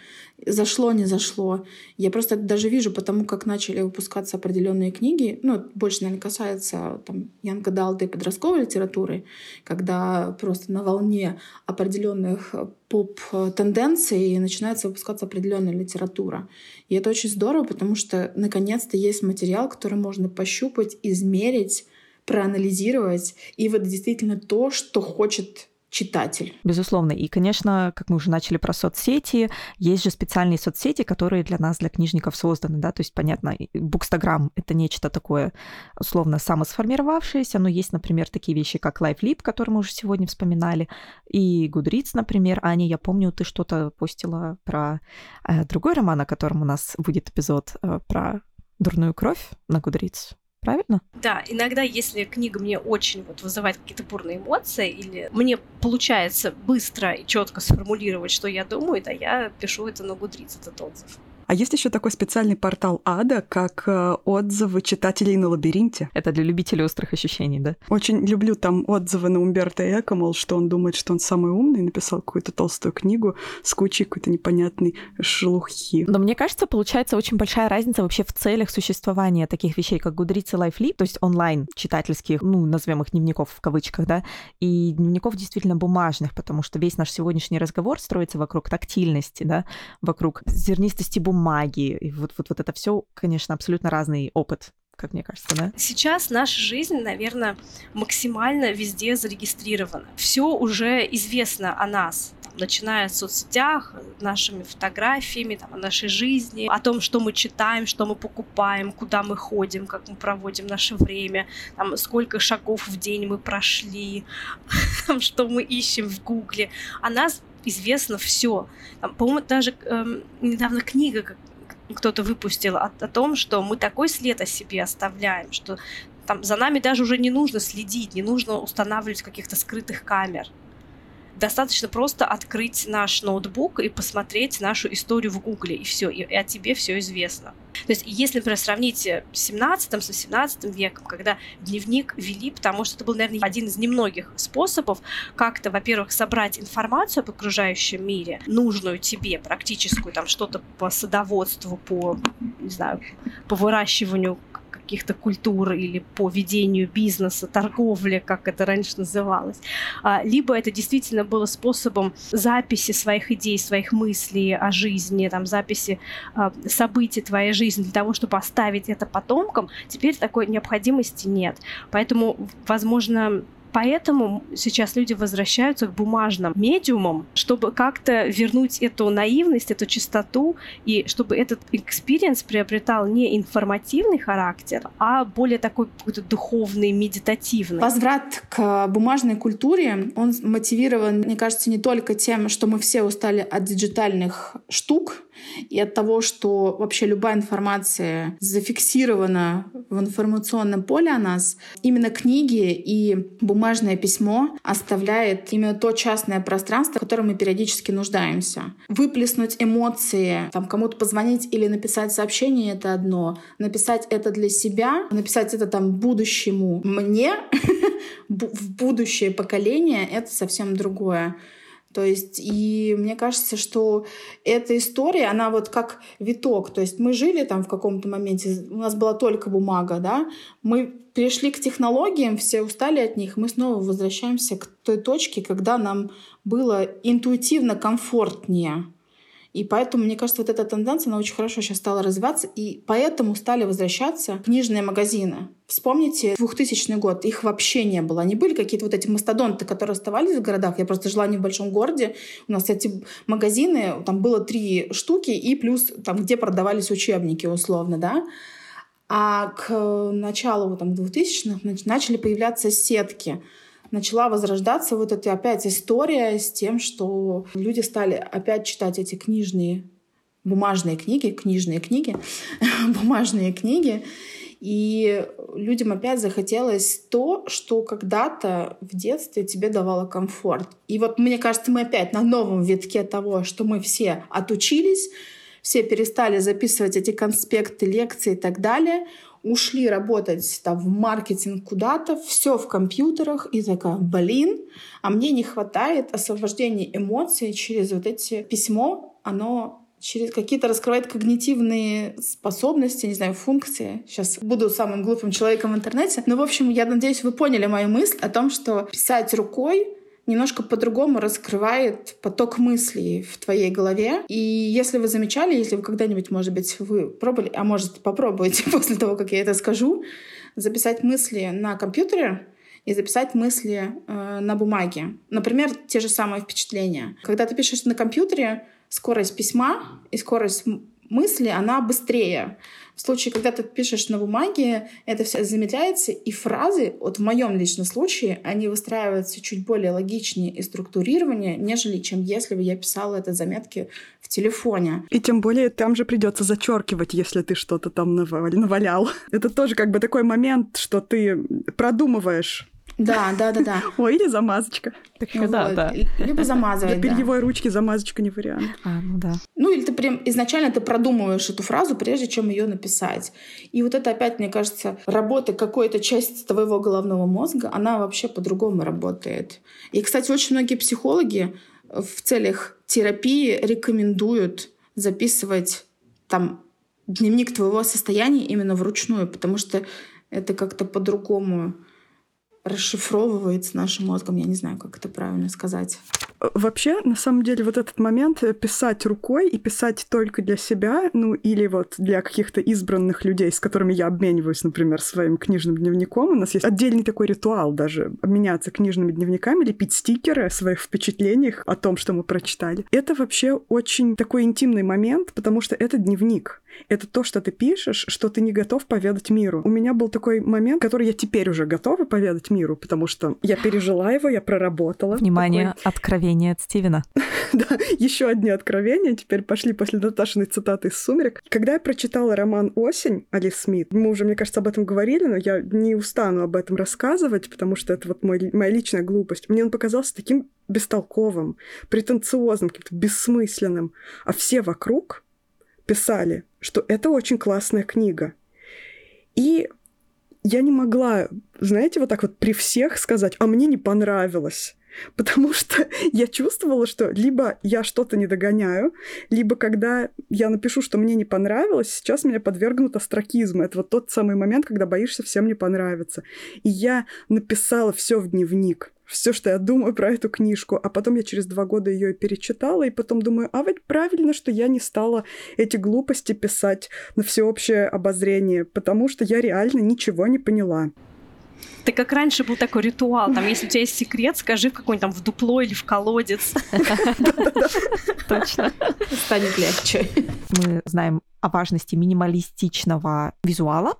Зашло, не зашло. Я просто даже вижу, потому как начали выпускаться определенные книги, ну, больше, наверное, касается там Янка Далты и подростковой литературы, когда просто на волне определенных поп-тенденций начинается выпускаться определенная литература. И это очень здорово, потому что наконец-то есть материал, который можно пощупать, измерить, проанализировать, и вот действительно то, что хочет читатель. Безусловно. И, конечно, как мы уже начали про соцсети, есть же специальные соцсети, которые для нас, для книжников созданы, да, то есть, понятно, Букстаграм — это нечто такое, условно, самосформировавшееся, но есть, например, такие вещи, как LiveLib, который мы уже сегодня вспоминали, и Goodreads, например. Аня, я помню, ты что-то постила про э, другой роман, о котором у нас будет эпизод э, про дурную кровь на Goodreads правильно? Да, иногда, если книга мне очень вот вызывает какие-то бурные эмоции, или мне получается быстро и четко сформулировать, что я думаю, да, я пишу это на Goodreads, этот отзыв. А есть еще такой специальный портал Ада, как э, отзывы читателей на лабиринте. Это для любителей острых ощущений, да? Очень люблю там отзывы на Умберто Эко, мол, что он думает, что он самый умный, написал какую-то толстую книгу с кучей какой-то непонятной шелухи. Но мне кажется, получается очень большая разница вообще в целях существования таких вещей, как Goodreads и LifeLib, то есть онлайн читательских, ну, назовем их дневников в кавычках, да, и дневников действительно бумажных, потому что весь наш сегодняшний разговор строится вокруг тактильности, да, вокруг зернистости бумаги, магии. И вот, вот, вот это все, конечно, абсолютно разный опыт как мне кажется, да? Сейчас наша жизнь, наверное, максимально везде зарегистрирована. Все уже известно о нас начиная с соцсетях, нашими фотографиями, там, о нашей жизни, о том, что мы читаем, что мы покупаем, куда мы ходим, как мы проводим наше время, там, сколько шагов в день мы прошли, что мы ищем в Гугле. О нас известно все. По-моему, даже эм, недавно книга кто-то выпустил о, о том, что мы такой след о себе оставляем, что там за нами даже уже не нужно следить, не нужно устанавливать каких-то скрытых камер. Достаточно просто открыть наш ноутбук и посмотреть нашу историю в Гугле, и все, и, о тебе все известно. То есть, если, например, сравнить с 17 с 18 веком, когда дневник вели, потому что это был, наверное, один из немногих способов как-то, во-первых, собрать информацию об окружающем мире, нужную тебе, практическую, там что-то по садоводству, по, не знаю, по выращиванию каких-то культур или по ведению бизнеса, торговли, как это раньше называлось. А, либо это действительно было способом записи своих идей, своих мыслей о жизни, там, записи а, событий твоей жизни для того, чтобы оставить это потомкам, теперь такой необходимости нет. Поэтому, возможно, Поэтому сейчас люди возвращаются к бумажным медиумам, чтобы как-то вернуть эту наивность, эту чистоту, и чтобы этот experience приобретал не информативный характер, а более такой какой-то духовный, медитативный. Возврат к бумажной культуре, он мотивирован, мне кажется, не только тем, что мы все устали от диджитальных штук, и от того, что вообще любая информация зафиксирована в информационном поле о нас, именно книги и бумажное письмо оставляет именно то частное пространство, в котором мы периодически нуждаемся. Выплеснуть эмоции, там кому-то позвонить или написать сообщение — это одно. Написать это для себя, написать это там будущему мне, в будущее поколение — это совсем другое. То есть, и мне кажется, что эта история, она вот как виток. То есть мы жили там в каком-то моменте, у нас была только бумага, да, мы перешли к технологиям, все устали от них, мы снова возвращаемся к той точке, когда нам было интуитивно комфортнее. И поэтому, мне кажется, вот эта тенденция, она очень хорошо сейчас стала развиваться, и поэтому стали возвращаться книжные магазины. Вспомните 2000 год, их вообще не было. Они были какие-то вот эти мастодонты, которые оставались в городах. Я просто жила не в большом городе. У нас эти магазины, там было три штуки, и плюс там, где продавались учебники условно, да. А к началу там, 2000-х начали появляться сетки начала возрождаться вот эта опять история с тем, что люди стали опять читать эти книжные, бумажные книги, книжные книги, бумажные книги. И людям опять захотелось то, что когда-то в детстве тебе давало комфорт. И вот мне кажется, мы опять на новом витке того, что мы все отучились, все перестали записывать эти конспекты, лекции и так далее ушли работать там, в маркетинг куда-то, все в компьютерах, и такая, блин, а мне не хватает освобождения эмоций через вот эти письмо, оно через какие-то раскрывает когнитивные способности, не знаю, функции. Сейчас буду самым глупым человеком в интернете. Но, в общем, я надеюсь, вы поняли мою мысль о том, что писать рукой немножко по-другому раскрывает поток мыслей в твоей голове. И если вы замечали, если вы когда-нибудь, может быть, вы пробовали, а может, попробуйте после того, как я это скажу, записать мысли на компьютере, и записать мысли э, на бумаге. Например, те же самые впечатления. Когда ты пишешь на компьютере, скорость письма и скорость мысли, она быстрее. В случае, когда ты пишешь на бумаге, это все замедляется, и фразы, вот в моем личном случае, они выстраиваются чуть более логичнее и структурирование, нежели чем если бы я писала это заметки в телефоне. И тем более там же придется зачеркивать, если ты что-то там навалял. Это тоже как бы такой момент, что ты продумываешь да, да, да, да. Ой, или замазочка. Так, вот. да, да. Либо замазывать, Для перьевой да. ручки замазочка не вариант. А, ну да. Ну, или ты прям изначально ты продумываешь эту фразу, прежде чем ее написать. И вот это опять, мне кажется, работа какой-то части твоего головного мозга, она вообще по-другому работает. И, кстати, очень многие психологи в целях терапии рекомендуют записывать там дневник твоего состояния именно вручную, потому что это как-то по-другому расшифровывается нашим мозгом. Я не знаю, как это правильно сказать. Вообще, на самом деле, вот этот момент э, писать рукой и писать только для себя, ну или вот для каких-то избранных людей, с которыми я обмениваюсь, например, своим книжным дневником. У нас есть отдельный такой ритуал даже обменяться книжными дневниками, лепить стикеры о своих впечатлениях о том, что мы прочитали. Это вообще очень такой интимный момент, потому что это дневник. Это то, что ты пишешь, что ты не готов поведать миру. У меня был такой момент, который я теперь уже готова поведать миру, потому что я пережила его, я проработала. Внимание, такой... откровение от Стивена. да, еще одни откровения. Теперь пошли после Наташиной цитаты из «Сумерек». Когда я прочитала роман «Осень» Алис Смит, мы уже, мне кажется, об этом говорили, но я не устану об этом рассказывать, потому что это вот мой, моя личная глупость. Мне он показался таким бестолковым, претенциозным, каким-то бессмысленным. А все вокруг писали, что это очень классная книга. И я не могла, знаете, вот так вот при всех сказать, а мне не понравилось. Потому что я чувствовала, что либо я что-то не догоняю, либо когда я напишу, что мне не понравилось, сейчас меня подвергнут астракизму. Это вот тот самый момент, когда боишься всем не понравиться. И я написала все в дневник все, что я думаю про эту книжку, а потом я через два года ее перечитала, и потом думаю, а ведь правильно, что я не стала эти глупости писать на всеобщее обозрение, потому что я реально ничего не поняла. Ты как раньше был такой ритуал, там, если у тебя есть секрет, скажи в какой-нибудь там в дупло или в колодец. Точно. Станет легче. Мы знаем о важности минималистичного визуала,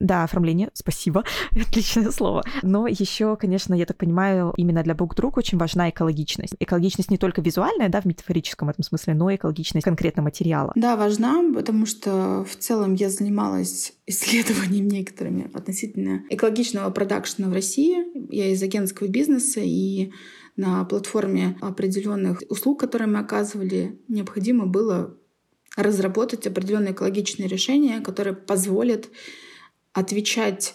да, оформление, спасибо, отличное слово. Но еще, конечно, я так понимаю, именно для BookDrug очень важна экологичность. Экологичность не только визуальная, да, в метафорическом этом смысле, но и экологичность конкретно материала. Да, важна, потому что в целом я занималась исследованиями некоторыми относительно экологичного продакшена в России. Я из агентского бизнеса, и на платформе определенных услуг, которые мы оказывали, необходимо было разработать определенные экологичные решения, которые позволят отвечать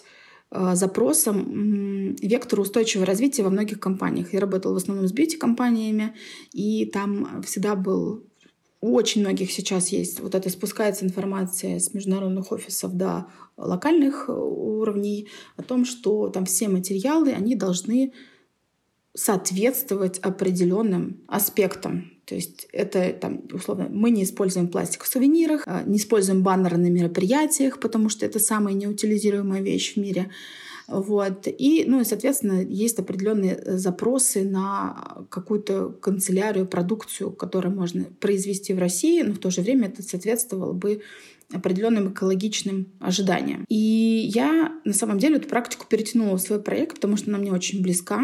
э, запросам вектору устойчивого развития во многих компаниях. Я работала в основном с бьюти-компаниями, и там всегда был у очень многих сейчас есть вот это спускается информация с международных офисов до локальных уровней о том, что там все материалы, они должны соответствовать определенным аспектам то есть это, там, условно, мы не используем пластик в сувенирах, а, не используем баннеры на мероприятиях, потому что это самая неутилизируемая вещь в мире. Вот. И, ну, и, соответственно, есть определенные э, запросы на какую-то канцелярию, продукцию, которую можно произвести в России, но в то же время это соответствовало бы определенным экологичным ожиданиям. И я на самом деле эту практику перетянула в свой проект, потому что она мне очень близка.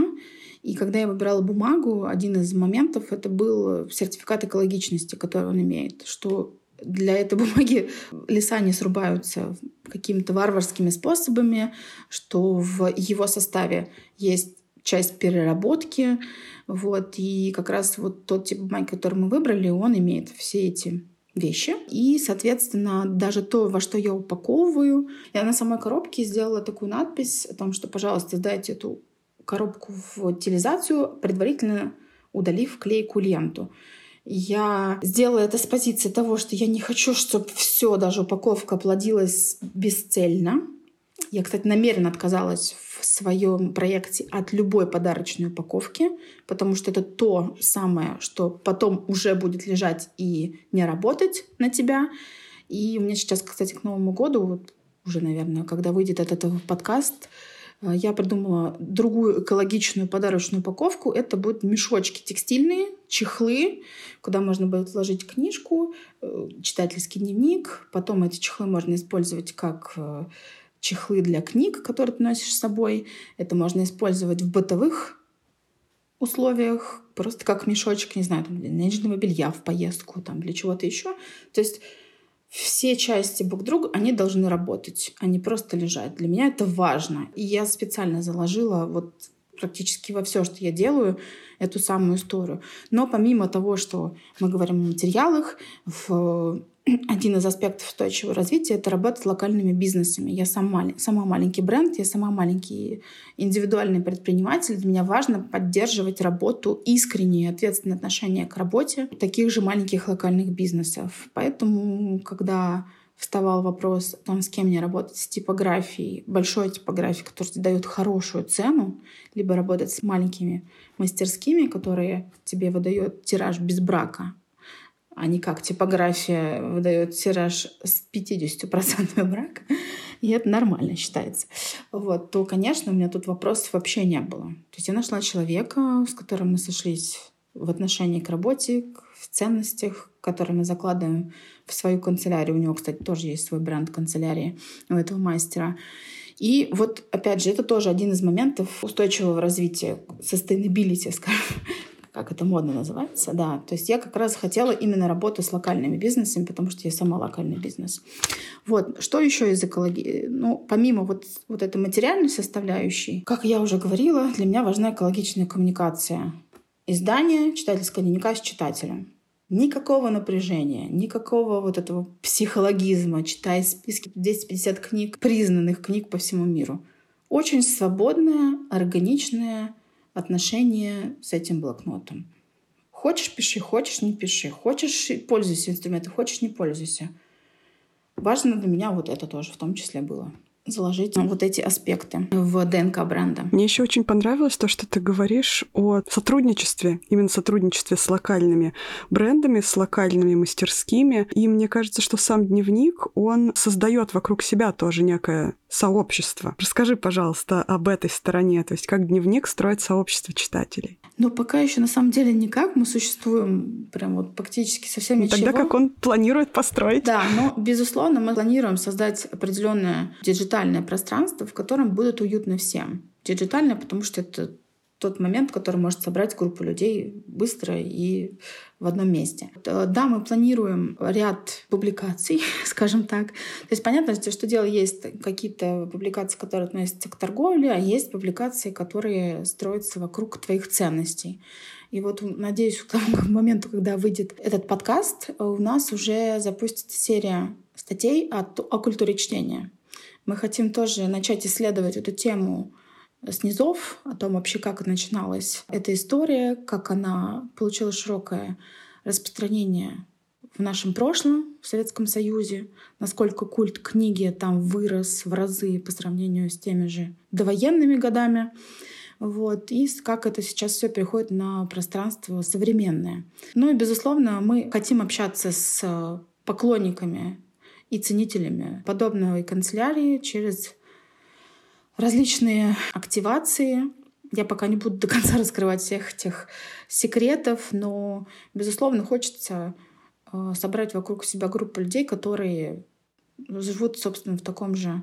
И когда я выбирала бумагу, один из моментов это был сертификат экологичности, который он имеет, что для этой бумаги леса не срубаются какими-то варварскими способами, что в его составе есть часть переработки. Вот, и как раз вот тот тип бумаги, который мы выбрали, он имеет все эти вещи. И, соответственно, даже то, во что я упаковываю, я на самой коробке сделала такую надпись о том, что, пожалуйста, сдайте эту коробку в утилизацию, предварительно удалив клейкую ленту. Я сделала это с позиции того, что я не хочу, чтобы все, даже упаковка плодилась бесцельно. Я, кстати, намеренно отказалась в своем проекте от любой подарочной упаковки, потому что это то самое, что потом уже будет лежать и не работать на тебя. И у меня сейчас, кстати, к Новому году, вот уже, наверное, когда выйдет этот подкаст, я придумала другую экологичную подарочную упаковку. Это будут мешочки текстильные, чехлы, куда можно будет вложить книжку, э, читательский дневник. Потом эти чехлы можно использовать как э, чехлы для книг, которые ты носишь с собой. Это можно использовать в бытовых условиях, просто как мешочек, не знаю, там, для нижнего белья в поездку, там, для чего-то еще. То есть все части друг друга, они должны работать, а не просто лежать. Для меня это важно. И я специально заложила вот практически во все, что я делаю, эту самую историю. Но помимо того, что мы говорим о материалах, в один из аспектов устойчивого развития — это работа с локальными бизнесами. Я сама, сама маленький бренд, я сама маленький индивидуальный предприниматель. Для меня важно поддерживать работу, искреннее ответственное отношение к работе таких же маленьких локальных бизнесов. Поэтому, когда вставал вопрос о том, с кем мне работать, с типографией, большой типографией, которая дает хорошую цену, либо работать с маленькими мастерскими, которые тебе выдают тираж без брака, а не как типография выдает тираж с 50% брака, и это нормально считается, вот, то, конечно, у меня тут вопросов вообще не было. То есть я нашла человека, с которым мы сошлись в отношении к работе, в ценностях, которые мы закладываем в свою канцелярию. У него, кстати, тоже есть свой бренд канцелярии у этого мастера. И вот, опять же, это тоже один из моментов устойчивого развития, sustainability, скажем, как это модно называется, да. То есть я как раз хотела именно работу с локальными бизнесами, потому что я сама локальный бизнес. Вот. Что еще из экологии? Ну, помимо вот, вот этой материальной составляющей, как я уже говорила, для меня важна экологичная коммуникация. Издание, читательская дневника с читателем. Никакого напряжения, никакого вот этого психологизма, читая списки 250 книг, признанных книг по всему миру. Очень свободное, органичное отношение с этим блокнотом. Хочешь — пиши, хочешь — не пиши. Хочешь — пользуйся инструментом, хочешь — не пользуйся. Важно для меня вот это тоже в том числе было заложить вот эти аспекты в ДНК бренда. Мне еще очень понравилось то, что ты говоришь о сотрудничестве, именно сотрудничестве с локальными брендами, с локальными мастерскими. И мне кажется, что сам дневник, он создает вокруг себя тоже некое сообщество. Расскажи, пожалуйста, об этой стороне, то есть как дневник строит сообщество читателей. Но пока еще на самом деле никак. Мы существуем прям вот практически совсем ну, ничего. Тогда как он планирует построить? Да, но безусловно мы планируем создать определенное диджитальное пространство, в котором будет уютно всем. Диджитальное, потому что это тот момент, который может собрать группу людей быстро и в одном месте. Да, мы планируем ряд публикаций, скажем так. То есть понятно, что дело есть какие-то публикации, которые относятся к торговле, а есть публикации, которые строятся вокруг твоих ценностей. И вот, надеюсь, к тому моменту, когда выйдет этот подкаст, у нас уже запустится серия статей о, о культуре чтения. Мы хотим тоже начать исследовать эту тему снизов, о том вообще, как начиналась эта история, как она получила широкое распространение в нашем прошлом, в Советском Союзе, насколько культ книги там вырос в разы по сравнению с теми же довоенными годами. Вот, и как это сейчас все переходит на пространство современное. Ну и, безусловно, мы хотим общаться с поклонниками и ценителями подобной канцелярии через различные активации. Я пока не буду до конца раскрывать всех этих секретов, но, безусловно, хочется э, собрать вокруг себя группу людей, которые живут, собственно, в таком же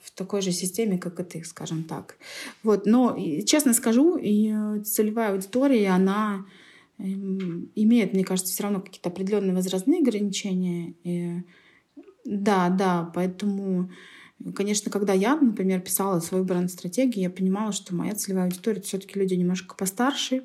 в такой же системе, как и ты, скажем так. Вот. Но, честно скажу, э, целевая аудитория, она эм, имеет, мне кажется, все равно какие-то определенные возрастные ограничения. И, да, да, поэтому Конечно, когда я, например, писала свою бренд-стратегию, я понимала, что моя целевая аудитория — это все таки люди немножко постарше.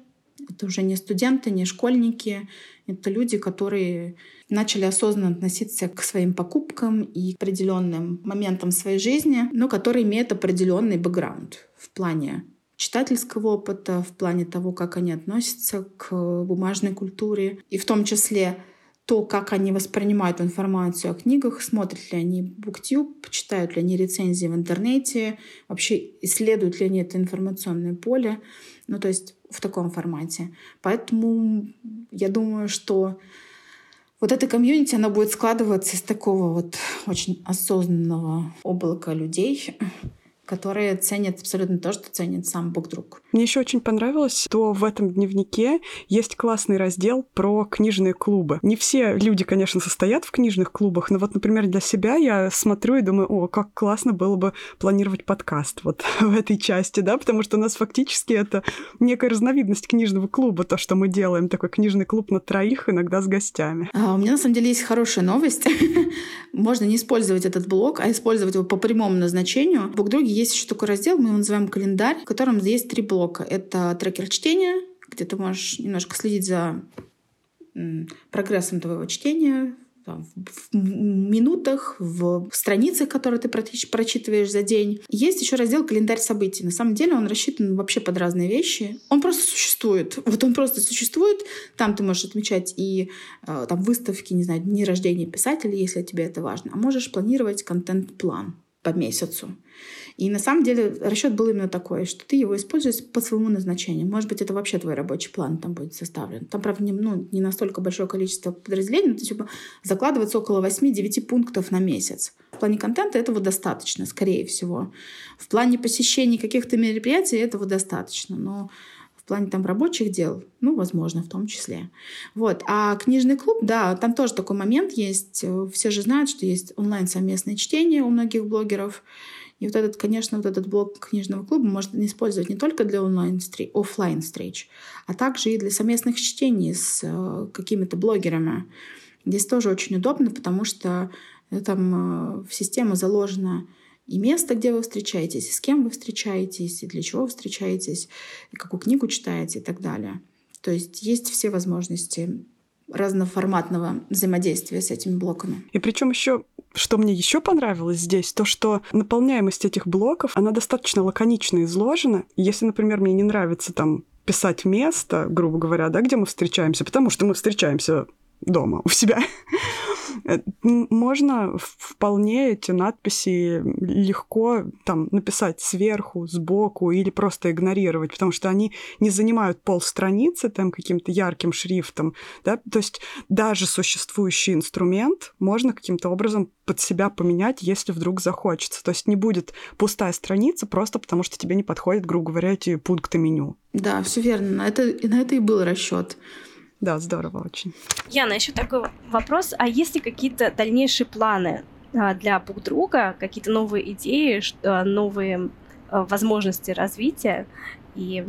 Это уже не студенты, не школьники. Это люди, которые начали осознанно относиться к своим покупкам и к определенным моментам своей жизни, но которые имеют определенный бэкграунд в плане читательского опыта, в плане того, как они относятся к бумажной культуре, и в том числе то, как они воспринимают информацию о книгах, смотрят ли они буктюб, читают ли они рецензии в интернете, вообще исследуют ли они это информационное поле, ну то есть в таком формате. Поэтому я думаю, что вот эта комьюнити, она будет складываться из такого вот очень осознанного облака людей, которые ценят абсолютно то, что ценит сам Букдруг. Мне еще очень понравилось, что в этом дневнике есть классный раздел про книжные клубы. Не все люди, конечно, состоят в книжных клубах, но вот, например, для себя я смотрю и думаю, о, как классно было бы планировать подкаст вот в этой части, да, потому что у нас фактически это некая разновидность книжного клуба, то, что мы делаем, такой книжный клуб на троих, иногда с гостями. А, у меня, на самом деле, есть хорошая новость. Можно не использовать этот блог, а использовать его по прямому назначению. В Букдруге есть еще такой раздел, мы его называем календарь, в котором есть три блока. Это трекер чтения, где ты можешь немножко следить за прогрессом твоего чтения в минутах, в страницах, которые ты прочитываешь за день. Есть еще раздел «Календарь событий». На самом деле он рассчитан вообще под разные вещи. Он просто существует. Вот он просто существует. Там ты можешь отмечать и э, там выставки, не знаю, дни рождения писателей, если тебе это важно. А можешь планировать контент-план по месяцу. И на самом деле расчет был именно такой, что ты его используешь по своему назначению. Может быть, это вообще твой рабочий план там будет составлен. Там, правда, не, ну, не настолько большое количество подразделений, но типа, закладывается около 8-9 пунктов на месяц. В плане контента этого достаточно, скорее всего. В плане посещений каких-то мероприятий этого достаточно. Но в плане там рабочих дел, ну, возможно, в том числе. Вот. А книжный клуб, да, там тоже такой момент есть. Все же знают, что есть онлайн совместное чтение у многих блогеров. И вот этот, конечно, вот этот блок книжного клуба можно использовать не только для онлайн офлайн встреч, а также и для совместных чтений с э, какими-то блогерами. Здесь тоже очень удобно, потому что э, там э, в систему заложено и место, где вы встречаетесь, и с кем вы встречаетесь, и для чего вы встречаетесь, и какую книгу читаете и так далее. То есть есть все возможности разноформатного взаимодействия с этими блоками. И причем еще что мне еще понравилось здесь, то что наполняемость этих блоков, она достаточно лаконично изложена. Если, например, мне не нравится там писать место, грубо говоря, да, где мы встречаемся, потому что мы встречаемся дома у себя, можно вполне эти надписи легко там написать сверху, сбоку или просто игнорировать, потому что они не занимают пол страницы там каким-то ярким шрифтом, да, то есть даже существующий инструмент можно каким-то образом под себя поменять, если вдруг захочется. То есть не будет пустая страница просто потому, что тебе не подходят, грубо говоря, эти пункты меню. Да, все верно. На это, на это и был расчет. Да, здорово очень. Яна, еще такой вопрос. А есть ли какие-то дальнейшие планы а, для друг друга, какие-то новые идеи, а, новые а, возможности развития? И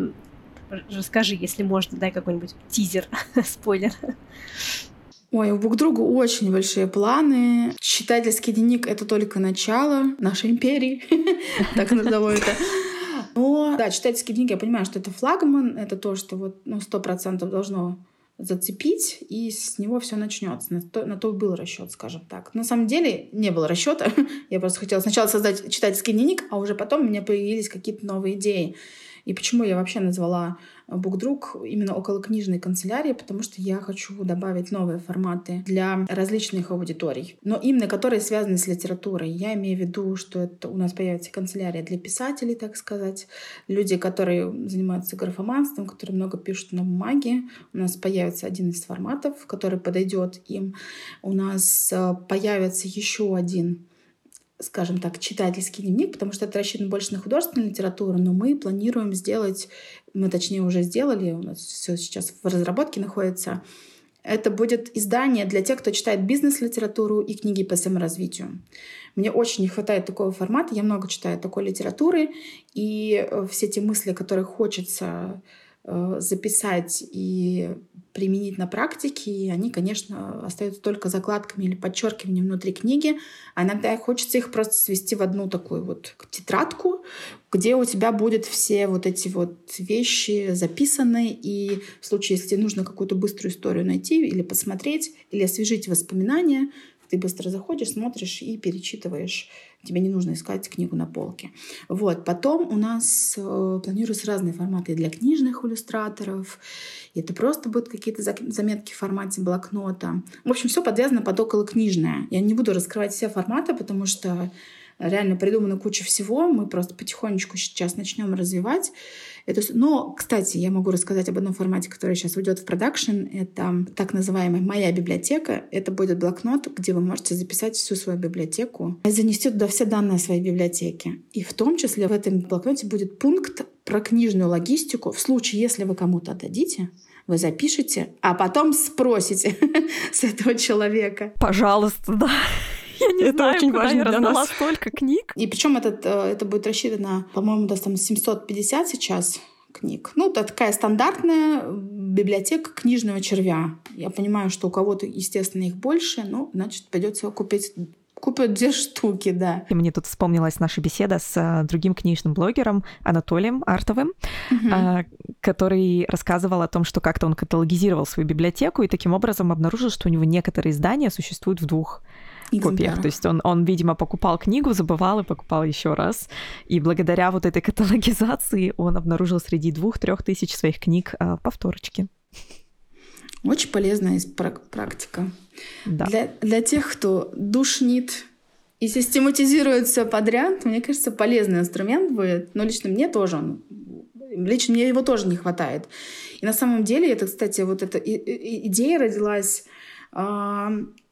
расскажи, если можно, дай какой-нибудь тизер, спойлер. Ой, у друг друга очень большие планы. Читательский дневник — это только начало нашей империи, так назову это. Но, да, читательский дневник, я понимаю, что это флагман, это то, что вот, ну, сто процентов должно зацепить, и с него все начнется. На то, на то был расчет, скажем так. На самом деле не было расчета. Я просто хотела сначала создать читательский дневник, а уже потом у меня появились какие-то новые идеи. И почему я вообще назвала Букдруг именно около книжной канцелярии, потому что я хочу добавить новые форматы для различных аудиторий, но именно которые связаны с литературой. Я имею в виду, что это у нас появится канцелярия для писателей, так сказать, люди, которые занимаются графоманством, которые много пишут на бумаге. У нас появится один из форматов, который подойдет им. У нас э, появится еще один скажем так, читательский дневник, потому что это рассчитано больше на художественную литературу, но мы планируем сделать, мы точнее уже сделали, у нас все сейчас в разработке находится, это будет издание для тех, кто читает бизнес-литературу и книги по саморазвитию. Мне очень не хватает такого формата, я много читаю такой литературы, и э, все те мысли, которые хочется записать и применить на практике, и они, конечно, остаются только закладками или подчеркиванием внутри книги, а иногда хочется их просто свести в одну такую вот тетрадку, где у тебя будет все вот эти вот вещи записаны, и в случае, если нужно какую-то быструю историю найти или посмотреть, или освежить воспоминания, ты быстро заходишь, смотришь и перечитываешь. Тебе не нужно искать книгу на полке. Вот. Потом у нас э, планируются разные форматы для книжных иллюстраторов. Это просто будут какие-то заметки в формате блокнота. В общем, все подвязано под около книжное. Я не буду раскрывать все форматы, потому что реально придумана куча всего. Мы просто потихонечку сейчас начнем развивать. Это... Но, кстати, я могу рассказать об одном формате, который сейчас уйдет в продакшн. Это так называемая «Моя библиотека». Это будет блокнот, где вы можете записать всю свою библиотеку и занести туда все данные своей библиотеке. И в том числе в этом блокноте будет пункт про книжную логистику. В случае, если вы кому-то отдадите, вы запишете, а потом спросите с этого человека. Пожалуйста, да. Я не это знаю, очень куда важно я для нас. столько книг. И причем этот, э, это будет рассчитано, по-моему, да, там 750 сейчас книг. Ну, это такая стандартная библиотека книжного червя. Я понимаю, что у кого-то, естественно, их больше, но, значит, придется купить купят две штуки, да. И мне тут вспомнилась наша беседа с а, другим книжным блогером Анатолием Артовым, угу. а, который рассказывал о том, что как-то он каталогизировал свою библиотеку и таким образом обнаружил, что у него некоторые издания существуют в двух копиях. То есть он, он, видимо, покупал книгу, забывал и покупал еще раз. И благодаря вот этой каталогизации он обнаружил среди двух-трех тысяч своих книг а, повторочки. Очень полезная практика. Да. Для, для тех, кто душнит и систематизирует все подряд, мне кажется, полезный инструмент будет. Но лично мне тоже он лично мне его тоже не хватает. И на самом деле, это, кстати, вот эта идея родилась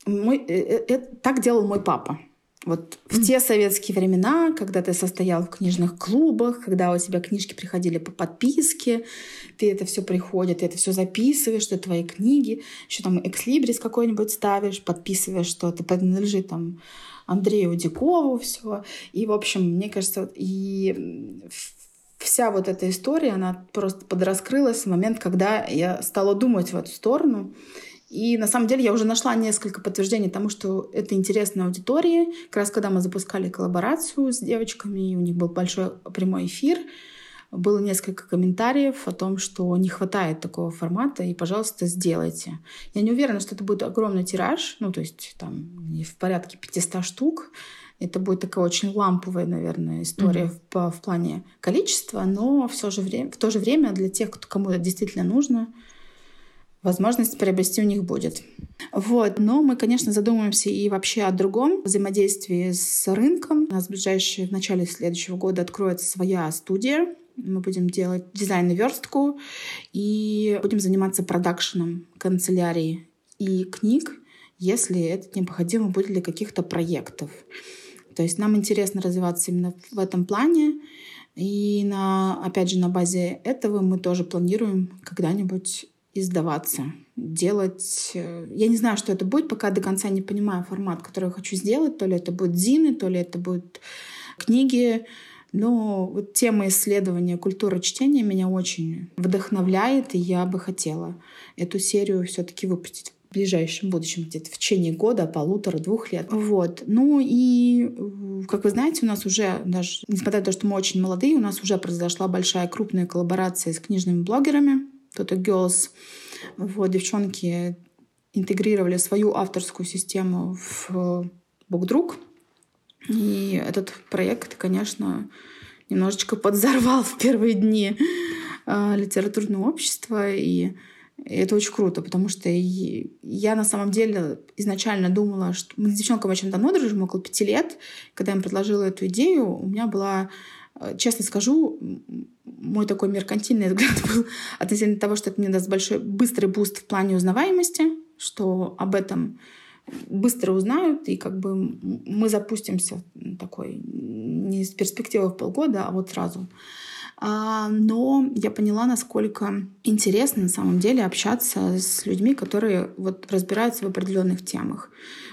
мой, э, э, э, так делал мой папа. Вот в mm. те советские времена, когда ты состоял в книжных клубах, когда у тебя книжки приходили по подписке, ты это все приходит, ты это все записываешь, что твои книги, еще там экслибрис какой-нибудь ставишь, подписываешь, что это принадлежит там Андрею Дикову, все. И, в общем, мне кажется, и вся вот эта история, она просто подраскрылась в момент, когда я стала думать в эту сторону. И на самом деле я уже нашла несколько подтверждений тому, что это интересно аудитории. Как раз когда мы запускали коллаборацию с девочками, и у них был большой прямой эфир, было несколько комментариев о том, что не хватает такого формата, и, пожалуйста, сделайте. Я не уверена, что это будет огромный тираж, ну, то есть там в порядке 500 штук. Это будет такая очень ламповая, наверное, история mm-hmm. в, в плане количества, но все же время, в то же время для тех, кто, кому это действительно нужно, возможность приобрести у них будет. Вот. Но мы, конечно, задумываемся и вообще о другом взаимодействии с рынком. У нас в ближайшее, в начале следующего года откроется своя студия. Мы будем делать дизайн и верстку и будем заниматься продакшеном канцелярии и книг, если это необходимо будет для каких-то проектов. То есть нам интересно развиваться именно в этом плане. И на, опять же, на базе этого мы тоже планируем когда-нибудь издаваться, делать... Э, я не знаю, что это будет, пока до конца не понимаю формат, который я хочу сделать. То ли это будет зины, то ли это будут книги. Но вот тема исследования культуры чтения меня очень вдохновляет, и я бы хотела эту серию все таки выпустить в ближайшем будущем, где-то в течение года, полутора-двух лет. Вот. Ну и, э, как вы знаете, у нас уже, даже несмотря на то, что мы очень молодые, у нас уже произошла большая крупная коллаборация с книжными блогерами. Toto Girls. Вот, девчонки интегрировали свою авторскую систему в Букдруг. И этот проект, конечно, немножечко подзорвал в первые дни э, литературного общества. И это очень круто, потому что я на самом деле изначально думала, что мы с девчонками очень давно дружим, около пяти лет. Когда я им предложила эту идею, у меня была Э, честно скажу, мой такой меркантильный взгляд был относительно того, что это мне даст большой быстрый буст в плане узнаваемости, что об этом быстро узнают, и как бы мы запустимся такой не с перспективы в полгода, а вот сразу. А, но я поняла, насколько интересно на самом деле общаться с людьми, которые вот разбираются в определенных темах.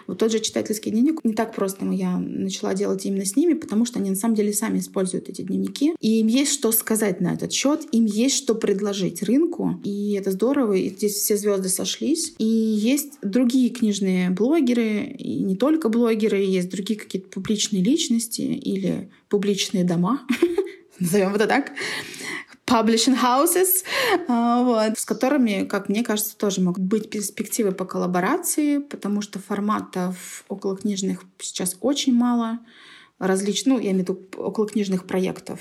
Вот тот же читательский дневник, не так просто я начала делать именно с ними, потому что они на самом деле сами используют эти дневники. И им есть что сказать на этот счет, им есть что предложить рынку. И это здорово, и здесь все звезды сошлись. И есть другие книжные блогеры, и не только блогеры, есть другие какие-то публичные личности или публичные дома, назовем это так, publishing houses, а, вот, с которыми, как мне кажется, тоже могут быть перспективы по коллаборации, потому что форматов около книжных сейчас очень мало различных, ну, я имею в виду около книжных проектов.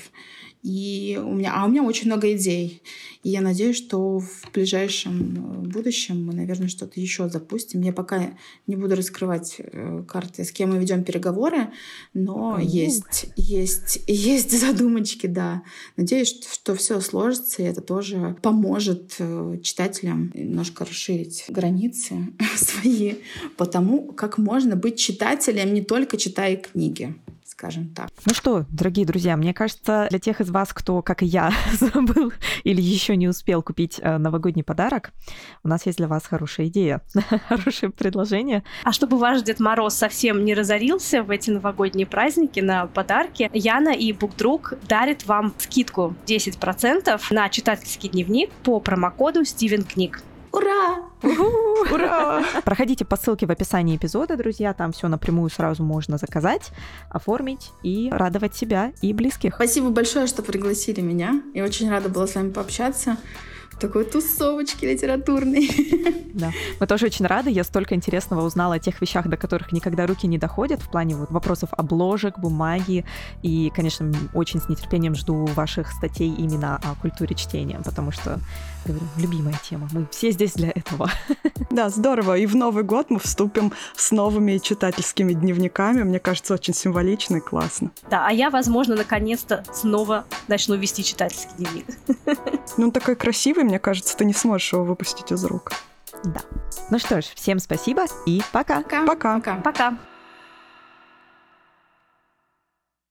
И у меня, а у меня очень много идей. И я надеюсь, что в ближайшем э, будущем мы, наверное, что-то еще запустим. Я пока не буду раскрывать э, карты, с кем мы ведем переговоры, но mm. есть, есть, есть задумочки, да. Надеюсь, что все сложится, и это тоже поможет э, читателям немножко расширить границы свои по тому, как можно быть читателем, не только читая книги скажем так. Ну что, дорогие друзья, мне кажется, для тех из вас, кто, как и я, забыл или еще не успел купить э, новогодний подарок, у нас есть для вас хорошая идея, хорошее предложение. А чтобы ваш Дед Мороз совсем не разорился в эти новогодние праздники на подарки, Яна и Букдруг дарит вам скидку 10% на читательский дневник по промокоду Стивен Книг. Ура! Ура! Проходите по ссылке в описании эпизода, друзья. Там все напрямую сразу можно заказать, оформить и радовать себя и близких. Спасибо большое, что пригласили меня. Я очень рада была с вами пообщаться такой тусовочки литературной. Да. Мы тоже очень рады. Я столько интересного узнала о тех вещах, до которых никогда руки не доходят в плане вот вопросов обложек, бумаги. И, конечно, очень с нетерпением жду ваших статей именно о культуре чтения, потому что, говорю, любимая тема. Мы все здесь для этого. Да, здорово. И в Новый год мы вступим с новыми читательскими дневниками. Мне кажется, очень символично и классно. Да, а я, возможно, наконец-то снова начну вести читательский дневник. Ну, он такой красивый, мне кажется, ты не сможешь его выпустить из рук. Да. Ну что ж, всем спасибо и пока. Пока. Пока. Пока. Пока.